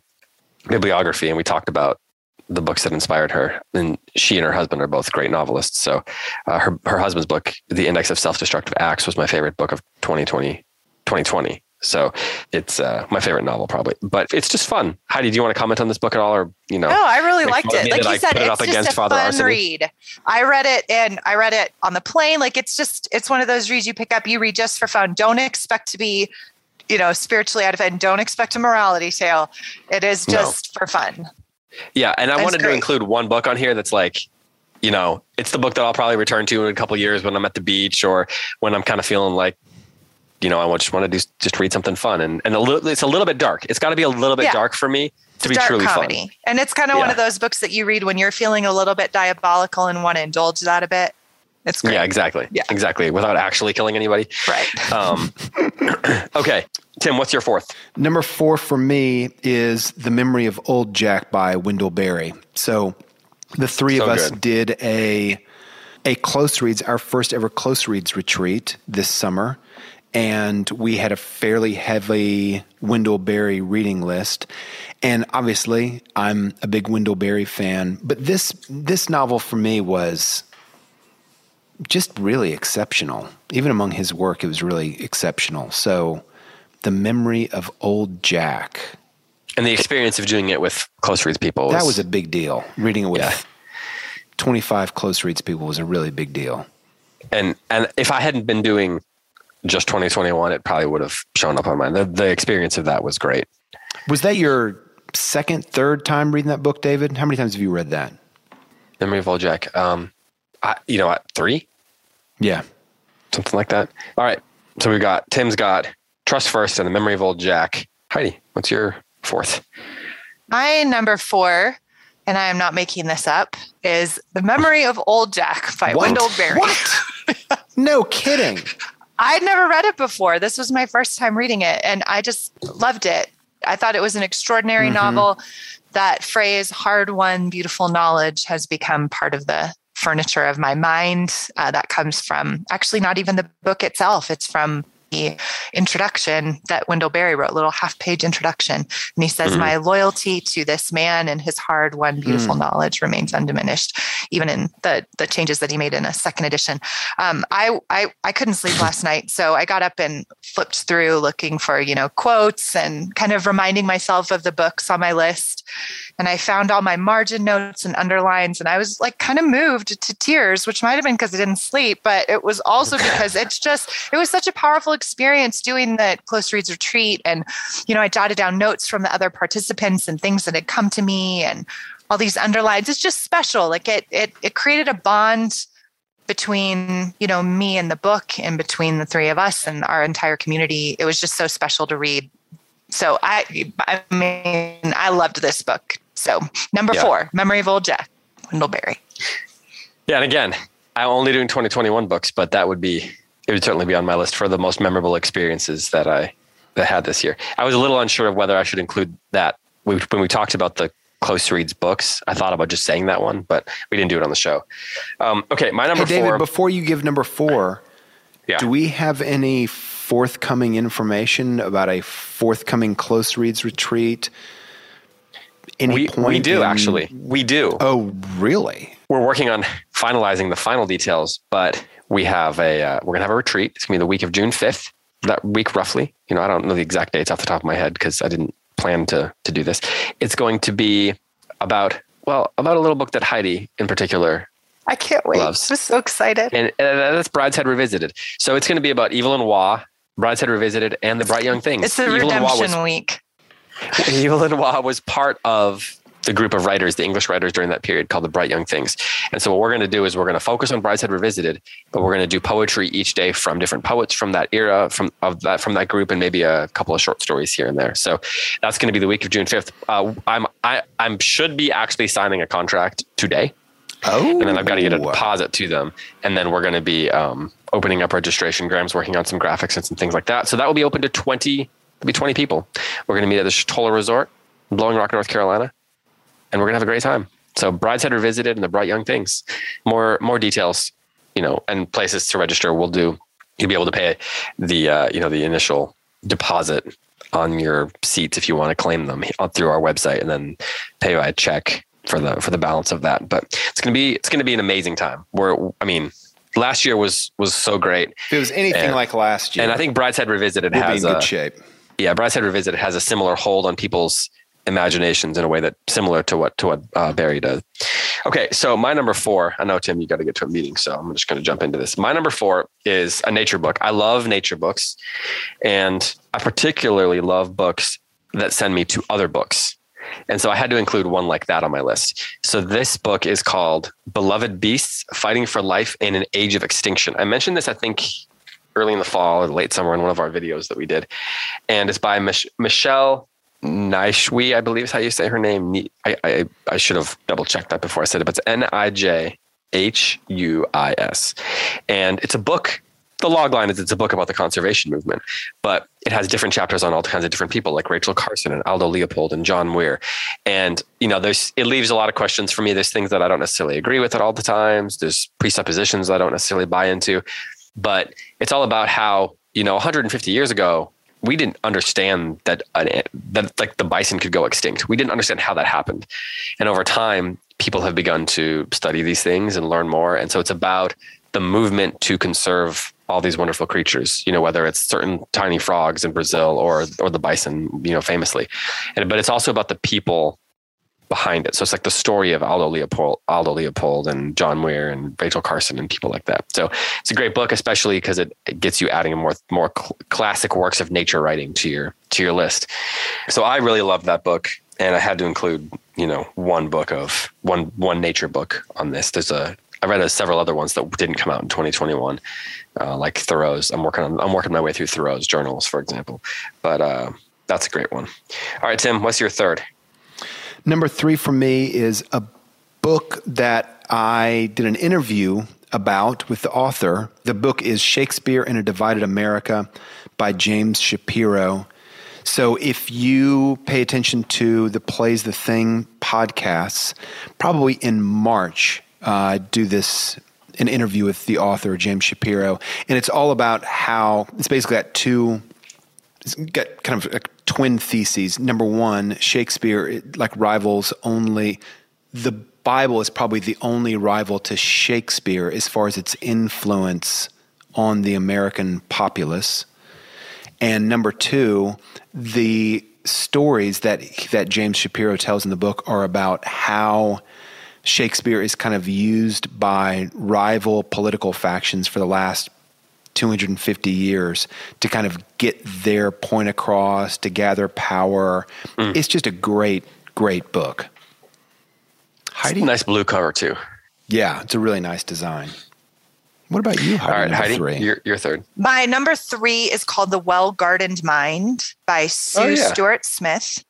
bibliography, and we talked about the books that inspired her. And she and her husband are both great novelists. So uh, her her husband's book, The Index of Self-Destructive Acts, was my favorite book of 2020. 2020. So it's uh, my favorite novel, probably. But it's just fun. Heidi, do you want to comment on this book at all, or you know? No, I really liked it. Like you said, it it's just a Father fun Arseny? read. I read it and I read it on the plane. Like it's just it's one of those reads you pick up, you read just for fun. Don't expect to be, you know, spiritually out of it. And don't expect a morality tale. It is just no. for fun. Yeah, and I that's wanted great. to include one book on here that's like you know, it's the book that I'll probably return to in a couple years when I'm at the beach or when I'm kind of feeling like you know, I just want to do, just read something fun and, and a little, it's a little bit dark. It's got to be a little bit yeah. dark for me to be truly comedy. fun. And it's kind of yeah. one of those books that you read when you're feeling a little bit diabolical and want to indulge that a bit. It's great. Yeah, exactly. Yeah, exactly. Without actually killing anybody. Right. Um, (laughs) okay. Tim, what's your fourth? Number four for me is The Memory of Old Jack by Wendell Berry. So the three so of us good. did a a close reads, our first ever close reads retreat this summer and we had a fairly heavy Wendell Berry reading list. And obviously, I'm a big Wendell Berry fan, but this this novel for me was just really exceptional. Even among his work, it was really exceptional. So, the memory of old Jack, and the experience of doing it with close reads people was, that was a big deal. Reading it with yeah. 25 close reads people was a really big deal. And and if I hadn't been doing just 2021, it probably would have shown up on mine. The, the experience of that was great. Was that your second, third time reading that book, David? How many times have you read that? Memory of Old Jack. Um, I, you know what? Three? Yeah. Something like that. All right. So we've got, Tim's got Trust First and The Memory of Old Jack. Heidi, what's your fourth? My number four, and I am not making this up, is The Memory of Old Jack by what? Wendell Berry. What? (laughs) no kidding. I'd never read it before. This was my first time reading it, and I just loved it. I thought it was an extraordinary mm-hmm. novel. That phrase, hard won, beautiful knowledge, has become part of the furniture of my mind. Uh, that comes from actually not even the book itself, it's from the introduction that Wendell Berry wrote, a little half page introduction. And he says, mm-hmm. My loyalty to this man and his hard won beautiful mm. knowledge remains undiminished, even in the, the changes that he made in a second edition. Um, I, I, I couldn't sleep (laughs) last night. So I got up and flipped through looking for, you know, quotes and kind of reminding myself of the books on my list and I found all my margin notes and underlines. And I was like kind of moved to tears, which might have been because I didn't sleep, but it was also because it's just, it was such a powerful experience doing the close reads retreat. And, you know, I jotted down notes from the other participants and things that had come to me and all these underlines. It's just special. Like it, it, it created a bond between you know me and the book and between the three of us and our entire community it was just so special to read so i i mean i loved this book so number yeah. four, Memory of Old Jack, Wendell Berry. Yeah, and again, I'm only doing 2021 books, but that would be it would certainly be on my list for the most memorable experiences that I that had this year. I was a little unsure of whether I should include that we, when we talked about the close reads books. I thought about just saying that one, but we didn't do it on the show. Um, okay, my number hey, David, four. Before you give number four, yeah. do we have any forthcoming information about a forthcoming close reads retreat? Any we, point? We do in, actually. We do. Oh, really? We're working on finalizing the final details, but we have a uh, we're gonna have a retreat. It's gonna be the week of June fifth. That week, roughly. You know, I don't know the exact dates off the top of my head because I didn't plan to to do this. It's going to be about well about a little book that Heidi in particular I can't wait. Loves. I'm so excited. And, and that's Brideshead Revisited. So it's going to be about Evelyn Waugh, Brideshead Revisited, and the Bright Young Things. It's the Evelyn redemption was, week. Evelyn Waugh was part of the group of writers, the English writers during that period called the Bright Young Things. And so what we're going to do is we're going to focus on Brideshead Revisited, but we're going to do poetry each day from different poets from that era, from of that from that group, and maybe a couple of short stories here and there. So that's going to be the week of June fifth. Uh, I'm I I'm should be actually signing a contract today. Oh, and then I've got to get a deposit to them, and then we're going to be um, opening up registration. Graham's working on some graphics and some things like that. So that will be open to twenty There'll be 20 people. We're going to meet at the Chetola Resort, Blowing Rock, North Carolina. and we're gonna have a great time. So Brideshead Revisited and the Bright Young Things. More more details, you know, and places to register. We'll do. You'll be able to pay the uh, you know the initial deposit on your seats if you want to claim them through our website, and then pay by check for the for the balance of that. But it's gonna be it's gonna be an amazing time. Where I mean, last year was was so great. If it was anything And- like last year, And I think Brideshead Revisited we'll be has in good a, shape. Yeah, Brideshead Revisited has a similar hold on people's imaginations in a way that similar to what to what uh, Berry does. Okay, so my number four. I know Tim, you got to get to a meeting, so I'm just going to jump into this. My number four is a nature book. I love nature books, and I particularly love books that send me to other books. And so I had to include one like that on my list. So this book is called Beloved Beasts Fighting for Life in an Age of Extinction. I mentioned this, I think, early in the fall or late summer in one of our videos that we did. And it's by Mich- Michelle Naishwi, I believe is how you say her name. I, I, I should have double checked that before I said it, but it's N I J H U I S. And it's a book. The log line is it's a book about the conservation movement, but it has different chapters on all kinds of different people like Rachel Carson and Aldo Leopold and John Muir. And, you know, there's, it leaves a lot of questions for me. There's things that I don't necessarily agree with at all the times. There's presuppositions I don't necessarily buy into, but it's all about how, you know, 150 years ago, we didn't understand that an, that like the bison could go extinct. We didn't understand how that happened, and over time, people have begun to study these things and learn more. And so it's about the movement to conserve all these wonderful creatures. You know, whether it's certain tiny frogs in Brazil or or the bison, you know, famously, and but it's also about the people behind it. So it's like the story of Aldo Leopold, Aldo Leopold, and John Muir and Rachel Carson and people like that. So it's a great book, especially because it, it gets you adding more more cl- classic works of nature writing to your to your list. So I really love that book, and I had to include you know one book of one one nature book on this. There's a I read several other ones that didn't come out in 2021, uh, like Thoreau's. I'm working on I'm working my way through Thoreau's journals, for example, but uh, that's a great one. All right, Tim, what's your third? Number three for me is a book that I did an interview about with the author. The book is Shakespeare in a Divided America by James Shapiro. So if you pay attention to the Plays the Thing podcasts, probably in March, uh, do this an interview with the author James Shapiro, and it's all about how it's basically got two it's got kind of twin theses. Number one, Shakespeare like rivals only the Bible is probably the only rival to Shakespeare as far as its influence on the American populace. And number two, the stories that that James Shapiro tells in the book are about how Shakespeare is kind of used by rival political factions for the last 250 years to kind of get their point across, to gather power. It's just a great, great book. Heidi? Nice blue cover too. Yeah, it's a really nice design. What about you, Heidi? All right, Heidi, three? you're, you're third. My number three is called The Well Gardened Mind by Sue Oh, yeah. Stuart Smith.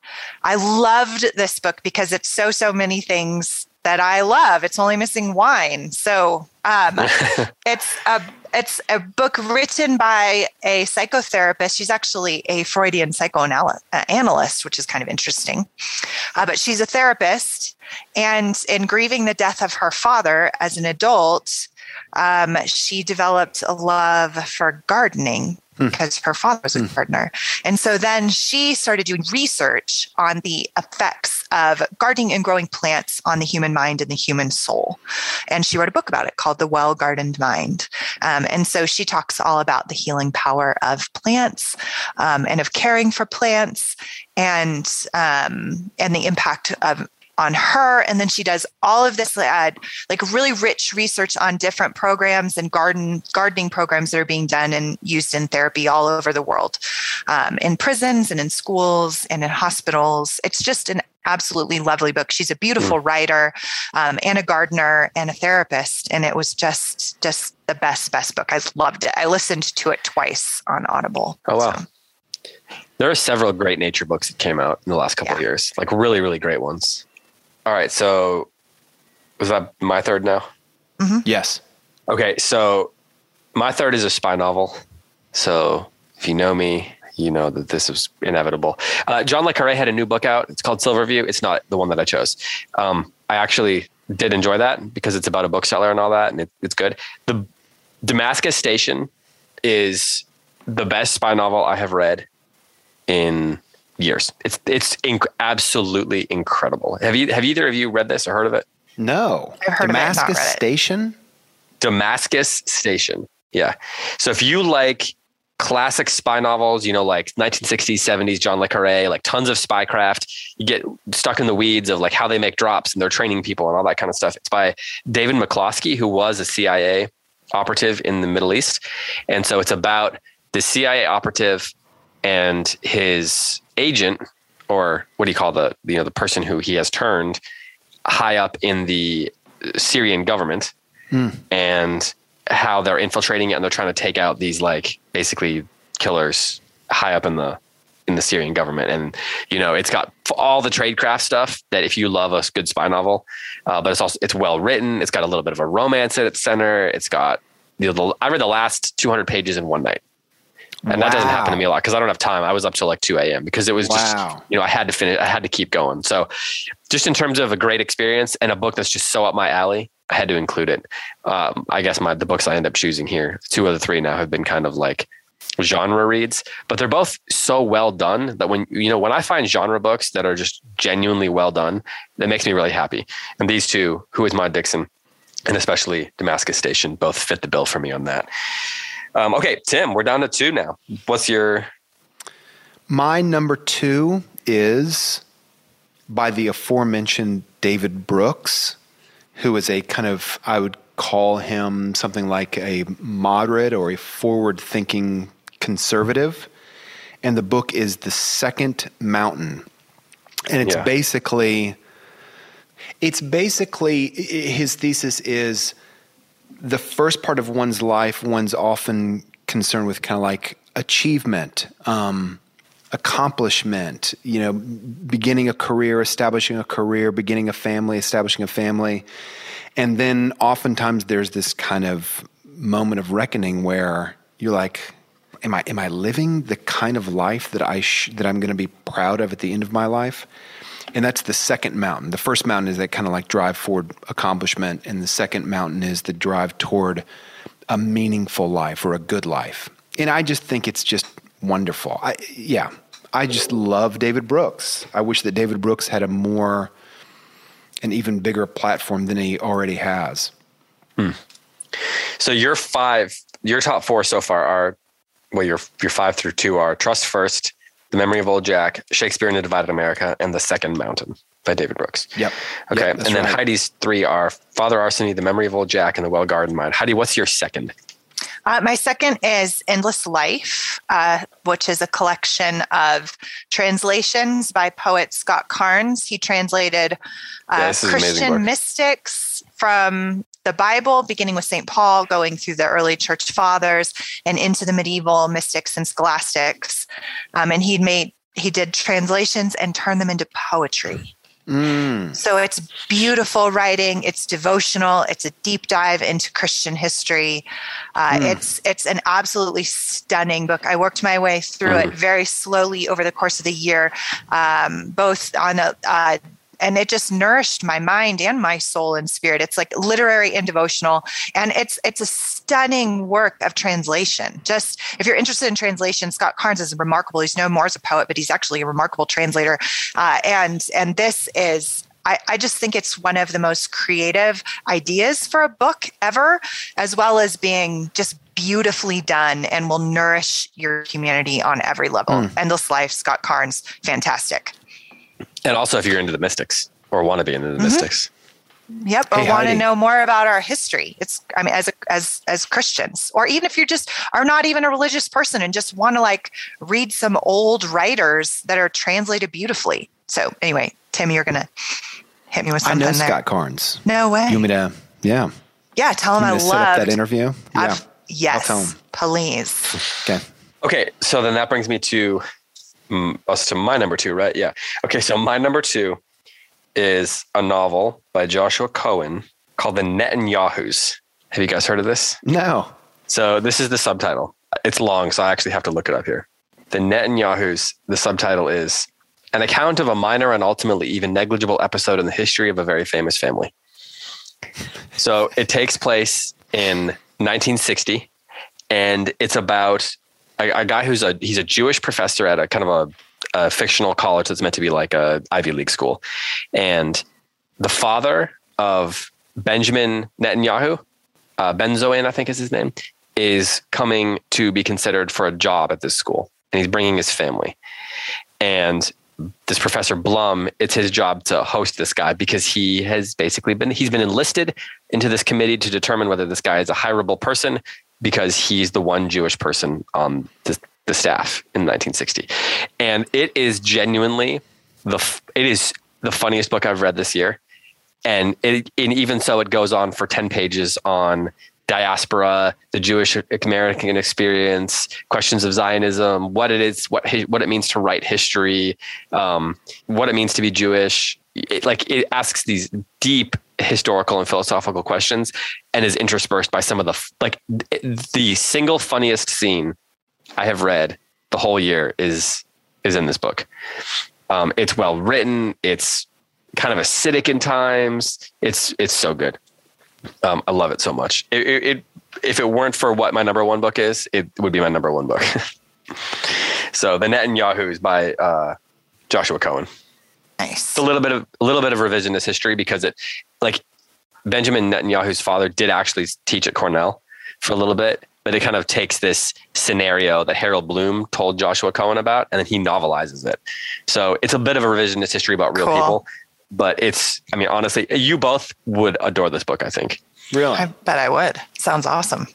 I loved this book because it's so, so many things that I love. It's only missing wine. So um, (laughs) it's a it's a book written by a psychotherapist. She's actually a Freudian psychoanalyst, which is kind of interesting. Uh, but she's a therapist, and in grieving the death of her father as an adult, um, she developed a love for gardening because her father was a gardener. And so then she started doing research on the effects of gardening and growing plants on the human mind and the human soul. And she wrote a book about it called The Well Gardened Mind. Um, and so she talks all about the healing power of plants um, and of caring for plants and um, and the impact of on her and then she does all of this uh, like really rich research on different programs and garden gardening programs that are being done and used in therapy all over the world um, in prisons and in schools and in hospitals. It's just an absolutely lovely book. She's a beautiful writer um, and a gardener and a therapist and it was just just the best best book. I loved it. I listened to it twice on audible. Oh wow. So, There are several great nature books that came out in the last couple of years, like really, really great ones. All right, so was that my third now? yes. Okay, so my third is a spy novel. So if you know me, you know that this is inevitable. Uh, John Le Carre had a new book out. It's called Silverview. It's not the one that I chose. Um, I actually did enjoy that because it's about a bookseller and all that, and it, it's good. The Damascus Station is the best spy novel I have read in years. It's it's inc- absolutely incredible. Have you have either of you read this or heard of it? No. I've heard of it, not Damascus read it. Station? Damascus Station. Yeah. So if you like classic spy novels, you know, like 1960s, 70s, John Le Carre, like tons of spycraft, you get stuck in the weeds of like how they make drops and they're training people and all that kind of stuff. It's by David McCloskey, who was a CIA operative in the Middle East. And so it's about the CIA operative and his agent, or what do you call the, you know, the person who he has turned high up in the Syrian government and how they're infiltrating it and they're trying to take out these like basically killers high up in the in the Syrian government. And you know, it's got all the tradecraft stuff that if you love a good spy novel, uh, but it's also it's well written. It's got a little bit of a romance at its center. It's got you know, the, I read the last 200 pages in one night. And that doesn't happen to me a lot because I don't have time. I was up till like 2 a.m. because it was Wow. just, you know, I had to finish, I had to keep going. So, just in terms of a great experience and a book that's just so up my alley, I had to include it. Um, I guess my the books I end up choosing here, two of the three now have been kind of like genre reads, but they're both so well done that when you know when I find genre books that are just genuinely well done, that makes me really happy. And these two, Who is Maud Dixon, and especially Damascus Station, both fit the bill for me on that. Um, okay, Tim, we're down to two now. What's your My number two is by the aforementioned David Brooks, who is a kind of, I would call him something like a moderate or a forward thinking conservative. And the book is The Second Mountain. And it's Yeah. basically, it's basically, his thesis is the first part of one's life, one's often concerned with kind of like achievement, um, accomplishment, you know, beginning a career, establishing a career, beginning a family, establishing a family. And then oftentimes there's this kind of moment of reckoning where you're like, am I, am I living the kind of life that I, sh- that I'm going to be proud of at the end of my life? And that's the second mountain. The first mountain is that kind of like drive forward accomplishment. And the second mountain is the drive toward a meaningful life or a good life. And I just think it's just wonderful. I, yeah, I just love David Brooks. I wish that David Brooks had a more, an even bigger platform than he already has. Hmm. so your five your top four so far are well your your five through two are Trust First, The Memory of Old Jack, Shakespeare in a Divided America, and The Second Mountain by David Brooks. Yep. Okay. Yep, and then right. Heidi's three are Father Arseny, The Memory of Old Jack, and The Well Gardened Mind. Heidi, what's your second? Uh, my second is Endless Life, uh, which is a collection of translations by poet Scott Cairns. He translated uh, Yeah, this is an amazing Christian mystics from the Bible, beginning with St. Paul, going through the early church fathers and into the medieval mystics and scholastics. Um, and he made he did translations and turned them into poetry. Mm. So it's beautiful writing. It's devotional. It's a deep dive into Christian history. Uh, It's it's an absolutely stunning book. I worked my way through it very slowly over the course of the year, um, both on a. Uh, and it just nourished my mind and my soul and spirit. It's like literary and devotional, and it's it's a stunning work of translation. Just if you're interested in translation, Scott Cairns is remarkable. He's known more as a poet, but he's actually a remarkable translator. Uh, and and this is I, I just think it's one of the most creative ideas for a book ever, as well as being just beautifully done and will nourish your community on every level. Endless Life, Scott Cairns, fantastic. And also if you're into the mystics or want to be into the Mm-hmm. mystics. Yep, or Hey, want to know more about our history. It's I mean as a, as as Christians or even if you just are not even a religious person and just want to like read some old writers that are translated beautifully. So anyway, Tim, you're going to hit me with something I know there. Scott Cairns. No way. You want me to, yeah. yeah, tell him You I want me to set up that interview? Yeah. I've- yes, tell him. please. Okay. Okay, so then that brings me to us to my number two, right? Yeah. Okay, so my number two is a novel by Joshua Cohen called The Netanyahu's. Have you guys heard of this? No. So this is the subtitle. It's long, so I actually have to look it up here. the Netanyahus, the subtitle is an account of a minor and ultimately even negligible episode in the history of a very famous family. So it takes place in 1960, and it's about a, a guy who's a he's a Jewish professor at a kind of a, a fictional college that's meant to be like a Ivy League school, and the father of Benjamin Netanyahu, uh, Benzion, I think is his name, is coming to be considered for a job at this school, and he's bringing his family, and this professor Blum, it's his job to host this guy because he has basically been he's been enlisted into this committee to determine whether this guy is a hireable person because he's the one Jewish person on the, the staff in 1960, and it is genuinely the it is the funniest book I've read this year, and it and even so it goes on for 10 pages on diaspora, the Jewish American experience, questions of Zionism, what it is, what what it means to write history, um, what it means to be Jewish. It, like it asks these deep historical and philosophical questions, and is interspersed by some of the like the single funniest scene I have read the whole year is is in this book. Um, it's well written. It's kind of acidic in times. It's it's so good. Um, I love it so much. It, it, it, if it weren't for what my number one book is, it would be my number one book. (laughs) so the Netanyahu is by uh, Joshua Cohen. Nice. It's a little bit of a little bit of revisionist history because it, like Benjamin Netanyahu's father, did actually teach at Cornell for a little bit, but it kind of takes this scenario that Harold Bloom told Joshua Cohen about, and then he novelizes it. So it's a bit of a revisionist history about real cool. people but it's i mean honestly you both would adore this book i think really i bet i would sounds awesome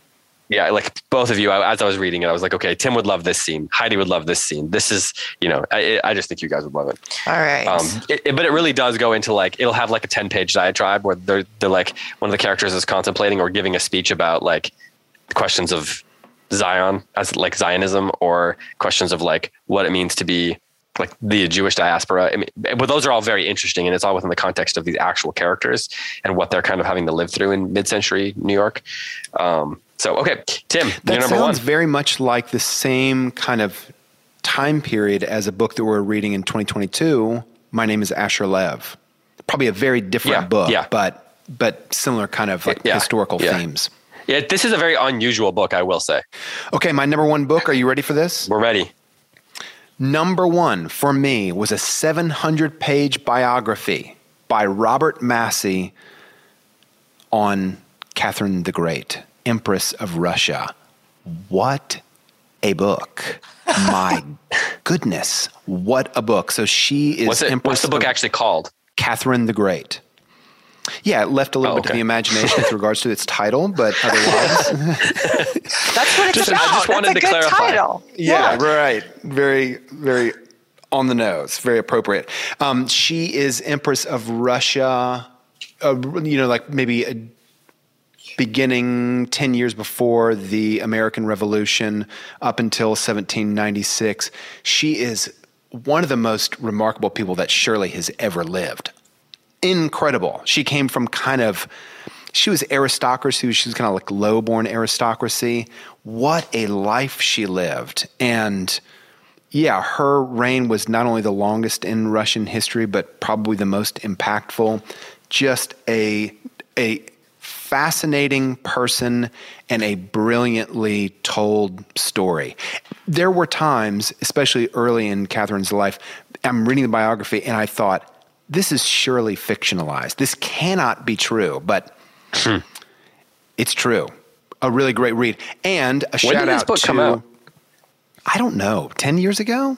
yeah like both of you I, as i was reading it i was like okay tim would love this scene heidi would love this scene this is you know i, I just think you guys would love it all right um, it, it, but it really does go into like it'll have like a 10 page diatribe where they're, they're like one of the characters is contemplating or giving a speech about like questions of zion as like zionism or questions of like what it means to be like the Jewish diaspora. I mean, but those are all very interesting, and it's all within the context of these actual characters and what they're kind of having to live through in mid-century New York. Um, so, okay, Tim, that number sounds one. very much like the same kind of time period as a book that we're reading in 2022. My name is Asher Lev. Probably a very different yeah, book, yeah. but but similar kind of like yeah, historical yeah. themes. Yeah, this is a very unusual book, I will say. Okay, my number one book. Are you ready for this? We're ready. Number one for me was a 700 page biography by Robert Massie on Catherine the Great, Empress of Russia. What a book. My (laughs) goodness, what a book. So she is what's, it, Empress what's the book of actually called? Catherine the Great. Yeah, it left a little Oh, bit to the imagination with regards to its title, but (laughs) otherwise. (laughs) that's what it's Just- I about just wanted that's a to good clarify. title Yeah, right. Very, very on the nose. Very appropriate. Um, she is Empress of Russia. Uh, you know, like maybe a beginning 10 years before the American Revolution up until 1796. She is one of the most remarkable people that Shirley has ever lived. Incredible. She came from kind of, she was aristocracy. She was kind of like low born aristocracy. What a life she lived. And yeah, her reign was not only the longest in Russian history, but probably the most impactful. Just a, a fascinating person and a brilliantly told story. There were times, especially early in Catherine's life, I'm reading the biography and I thought, this is surely fictionalized. This cannot be true, but it's true. A really great read. And a When shout did this out book to come out? I don't know, 10 years ago?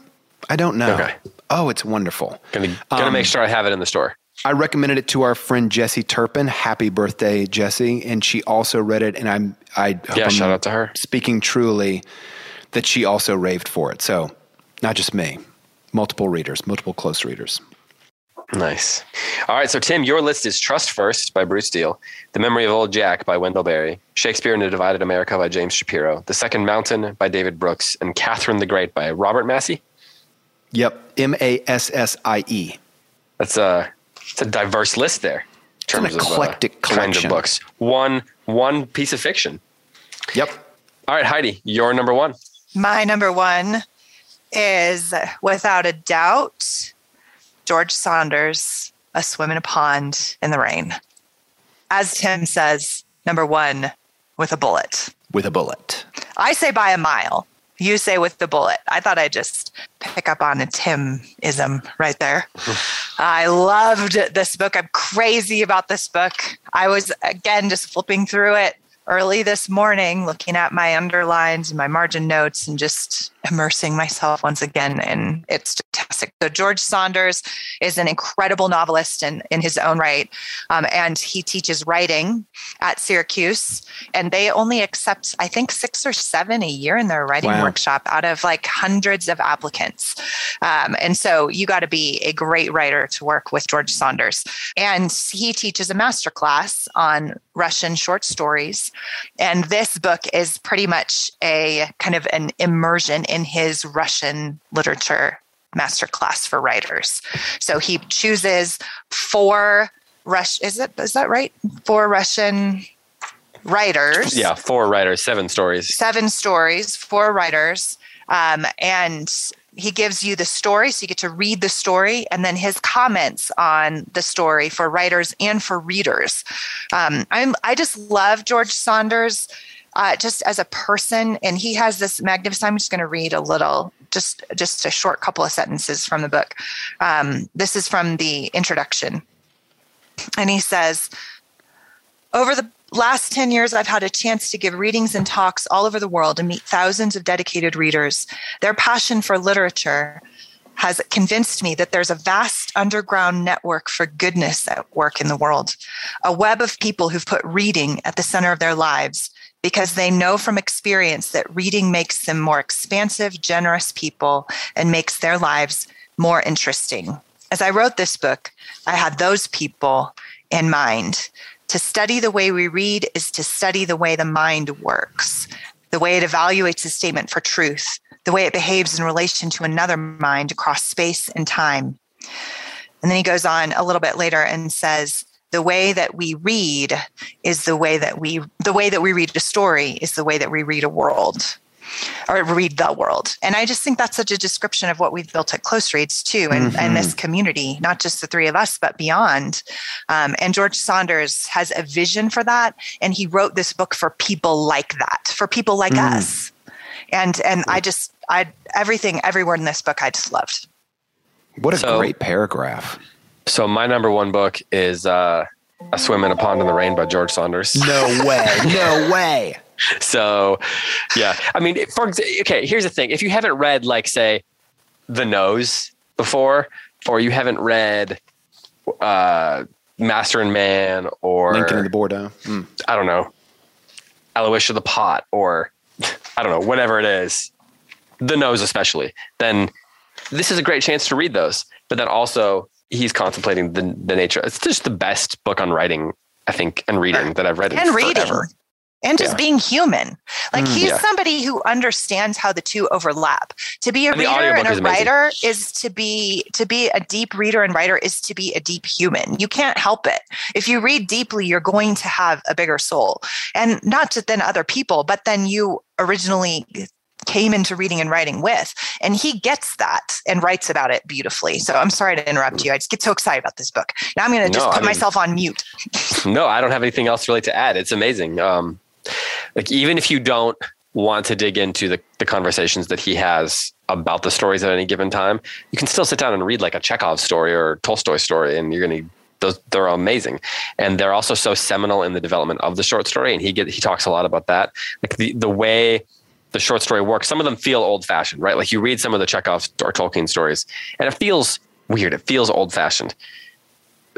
I don't know. Okay. Oh, it's wonderful. Gonna, gonna Um, make sure I have it in the store. I recommended it to our friend Jessie Turpin. Happy birthday, Jessie! And she also read it, and I'm I hope Yeah, I'm shout out to her. Speaking truly, that she also raved for it. So, not just me, multiple readers, multiple close readers. Nice. All right, so Tim, your list is Trust First by Bruce Deal, The Memory of Old Jack by Wendell Berry, Shakespeare in a Divided America by James Shapiro, The Second Mountain by David Brooks, and Catherine the Great by Robert Massie. Yep, M A S S I E. That's a it's a diverse list there. In an terms of, uh, eclectic kinds collection. of books. One one piece of fiction. Yep. All right, Heidi, your number one. my number one is without a doubt George Saunders, A Swim in a Pond in the Rain. As Tim says, number one, with a bullet. With a bullet. I say by a mile. You say with the bullet. I thought I'd just pick up on a Tim ism right there. (laughs) I loved this book. I'm crazy about this book. I was, again, just flipping through it early this morning, looking at my underlines and my margin notes and just immersing myself once again in it's fantastic. So george saunders is an incredible novelist in, in his own right um, and he teaches writing at syracuse and they only accept i think six or seven a year in their writing wow. workshop out of like hundreds of applicants. Um, and so you got to be a great writer to work with george saunders. And he teaches a master class on russian short stories and this book is pretty much a kind of an immersion in his Russian literature masterclass for writers. So he chooses four Rush is it is that right? Four Russian writers. Yeah, four writers, seven stories. Seven stories, four writers. Um, and he gives you the story so you get to read the story and then his comments on the story for writers and for readers um, I'm, i just love george saunders uh, just as a person. And he has this magnificent. I'm just going to read a little, just just a short couple of sentences from the book. Um, this is from the introduction, and he says, "Over the last 10 years, I've had a chance to give readings and talks all over the world and meet thousands of dedicated readers. Their passion for literature." Has convinced me that there's a vast underground network for goodness at work in the world, a web of people who've put reading at the center of their lives because they know from experience that reading makes them more expansive, generous people and makes their lives more interesting. As I wrote this book, I had those people in mind. To study the way we read is to study the way the mind works, the way it evaluates a statement for truth, the way it behaves in relation to another mind across space and time. And then he goes on a little bit later and says, the way that we read is the way that we the way that we read a story is the way that we read a world or read the world and i just think that's such a description of what we've built at close reads too and, mm-hmm. and this community not just the three of us but beyond um, and george saunders has a vision for that and he wrote this book for people like that for people like mm. us and and i just i everything every word in this book i just loved what a so, great paragraph so my number one book is uh, "A Swim in a Pond in the Rain" by George Saunders. No way! (laughs) no way! (laughs) So, yeah, I mean, for okay, here's the thing: if you haven't read, like, say, The Nose before, or you haven't read uh, Master and Man, or Lincoln in the Bardo, mm. I don't know, Alyosha the Pot, or I don't know, whatever it is, The Nose especially, then this is a great chance to read those. But then also he's contemplating the, the nature. It's just the best book on writing, I think, and reading that I've read and reading. Forever. And just yeah. being human. Like mm, he's yeah. somebody who understands how the two overlap. To be a and reader and a is writer is to be to be a deep reader and writer is to be a deep human. You can't help it. If you read deeply, you're going to have a bigger soul. And not just than other people, but then you originally came into reading and writing with. And he gets that and writes about it beautifully. So I'm sorry to interrupt you. I just get so excited about this book. Now I'm going to just no, put I mean, myself on mute. (laughs) no, I don't have anything else really to add. It's amazing. Um, like even if you don't want to dig into the, the conversations that he has about the stories at any given time, you can still sit down and read like a Chekhov story or Tolstoy story, and you're going to those they're amazing and they're also so seminal in the development of the short story and he get he talks a lot about that like the the way the short story works. Some of them feel old fashioned, right? Like you read some of the Chekhov or Tolkien stories, and it feels weird. It feels old fashioned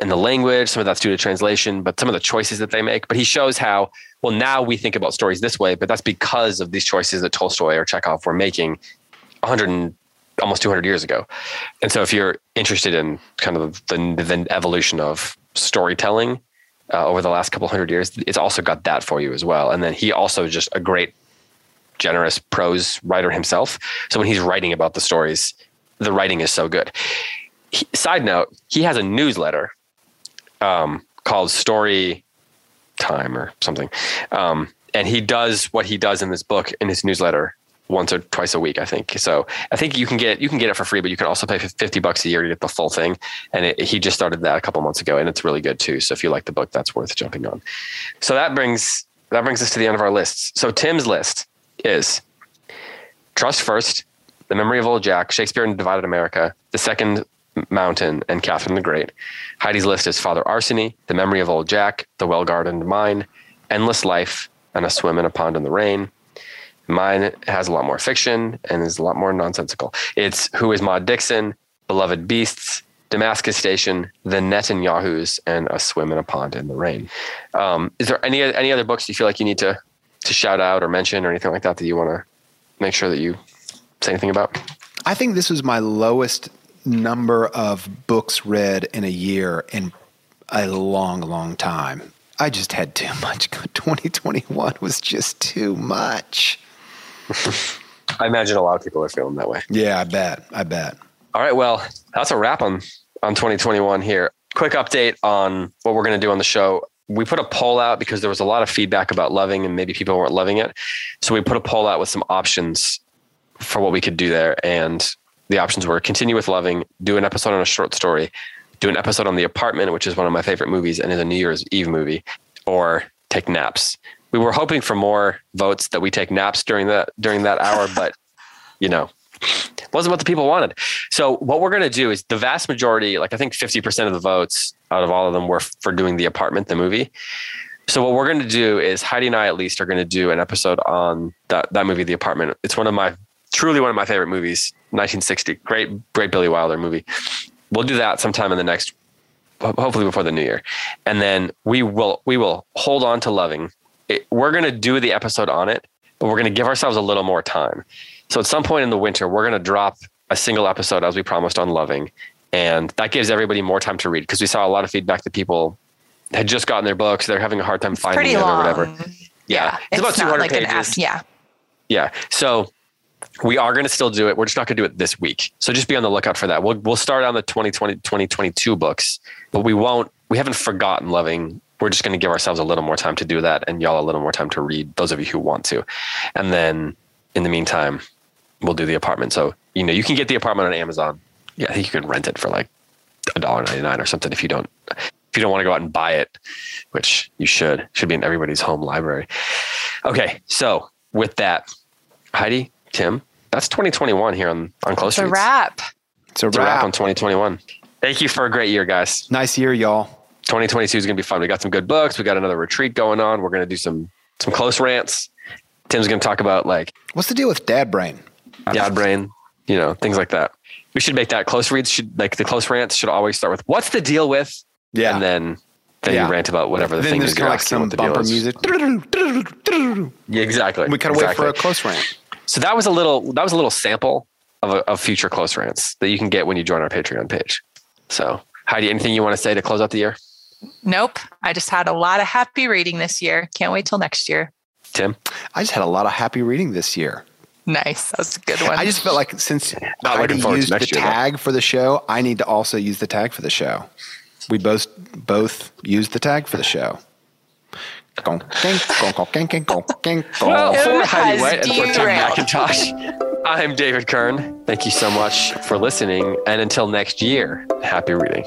in the language. Some of that's due to translation, but some of the choices that they make. But he shows how well now we think about stories this way, but that's because of these choices that Tolstoy or Chekhov were making 100 and almost 200 years ago. And so if you're interested in kind of the, the evolution of storytelling uh, over the last couple hundred years, it's also got that for you as well. And then he also just a great generous prose writer himself. So when he's writing about the stories, the writing is so good. He, side note, he has a newsletter um, called Story Time or something. Um, and he does what he does in this book in his newsletter once or twice a week, I think. So I think you can get you can get it for free, but you can also pay fifty bucks a year to get the full thing. And it, he just started that a couple months ago, and it's really good too. So if you like the book, that's worth jumping on. So that brings that brings us to the end of our lists. So Tim's list is Trust First, The Memory of Old Jack, Shakespeare in Divided America, The Second Mountain, and Catherine the Great. Heidi's list is Father Arseny, The Memory of Old Jack, The Well Gardened Mind, Endless Life, and A Swim in a Pond in the Rain. Mine has a lot more fiction and is a lot more nonsensical. It's Who is Maud Dixon, Beloved Beasts, Damascus Station, The Netanyahus, and A Swim in a Pond in the Rain. Um, is there any any other books you feel like you need to to shout out or mention or anything like that that you want to make sure that you say anything about? I think this was my lowest number of books read in a year in a long, long time. I just had too much. (laughs) 2021 was just too much. (laughs) I imagine a lot of people are feeling that way. Yeah, I bet. I bet. All right. Well, that's a wrap on on 2021 here. Quick update on what we're going to do on the show. We put a poll out because there was a lot of feedback about loving and maybe people weren't loving it. So we put a poll out with some options for what we could do there. And the options were continue with loving, do an episode on a short story, do an episode on The Apartment, which is one of my favorite movies and is a New Year's Eve movie, or take naps. We were hoping for more votes that we take naps during that during that hour, (laughs) but you know, wasn't what the people wanted. So what we're going to do is the vast majority, like I think 50% of the votes out of all of them were for doing The Apartment, the movie. So what we're going to do is Heidi and I at least are going to do an episode on that that movie, The Apartment. It's one of my truly one of my favorite movies, 1960. Great, great Billy Wilder movie. We'll do that sometime in the next, hopefully before the new year, and then we will we will hold on to loving. It, we're going to do the episode on it, but we're going to give ourselves a little more time. So at some point in the winter, we're going to drop a single episode as we promised on loving, and that gives everybody more time to read because we saw a lot of feedback that people had just gotten their books. They're having a hard time It's finding it long. or whatever. Yeah, it's, about not 200 like an pages. app. Yeah. Yeah. So we are going to still do it. We're just not going to do it this week. So just be on the lookout for that. We'll, we'll start on the 2020, 2022 books, but we won't, we haven't forgotten loving. We're just going to give ourselves a little more time to do that and y'all a little more time to read those of you who want to. And then in the meantime, we'll do the apartment. So, you know, you can get the apartment on Amazon. Yeah. I think you can rent it for like a dollar ninety nine or something if you don't, if you don't want to go out and buy it, which you should, should be in everybody's home library. Okay. So with that, Heidi, Tim, that's 2021 here on, on Close It's a Reads. wrap. It's a It's a wrap wrap. on 2021. Thank you for a great year, guys. Nice year, y'all. 2022 is going to be fun. We got some good books. We got another retreat going on. We're going to do some some close rants. Tim's going to talk about like What's the deal with dad brain? dad brain, you know, things like that. We should make that close reads should like the close rants should always start with what's the deal with, Yeah. and then then Yeah. you rant about whatever the then thing there's is you're kind of like asking some what the deal bumper is. music. Yeah, exactly. We gotta wait exactly. for a close rant. So that was a little that was a little sample of, a, of future close rants that you can get when you join our Patreon page. So Heidi, anything you want to say to close out the year? Nope. I just had a lot of happy reading this year. Can't wait till next year. Tim? I just had a lot of happy reading this year. Nice. That's a good one. I just felt like since Not Heidi looking used the next year, though. tag for the show, I need to also use the tag for the show. We both both use the tag for the show. Well, for Heidi White and for Tim derailed. McIntosh, I'm David Kern. Thank you so much for listening. And until next year, happy reading.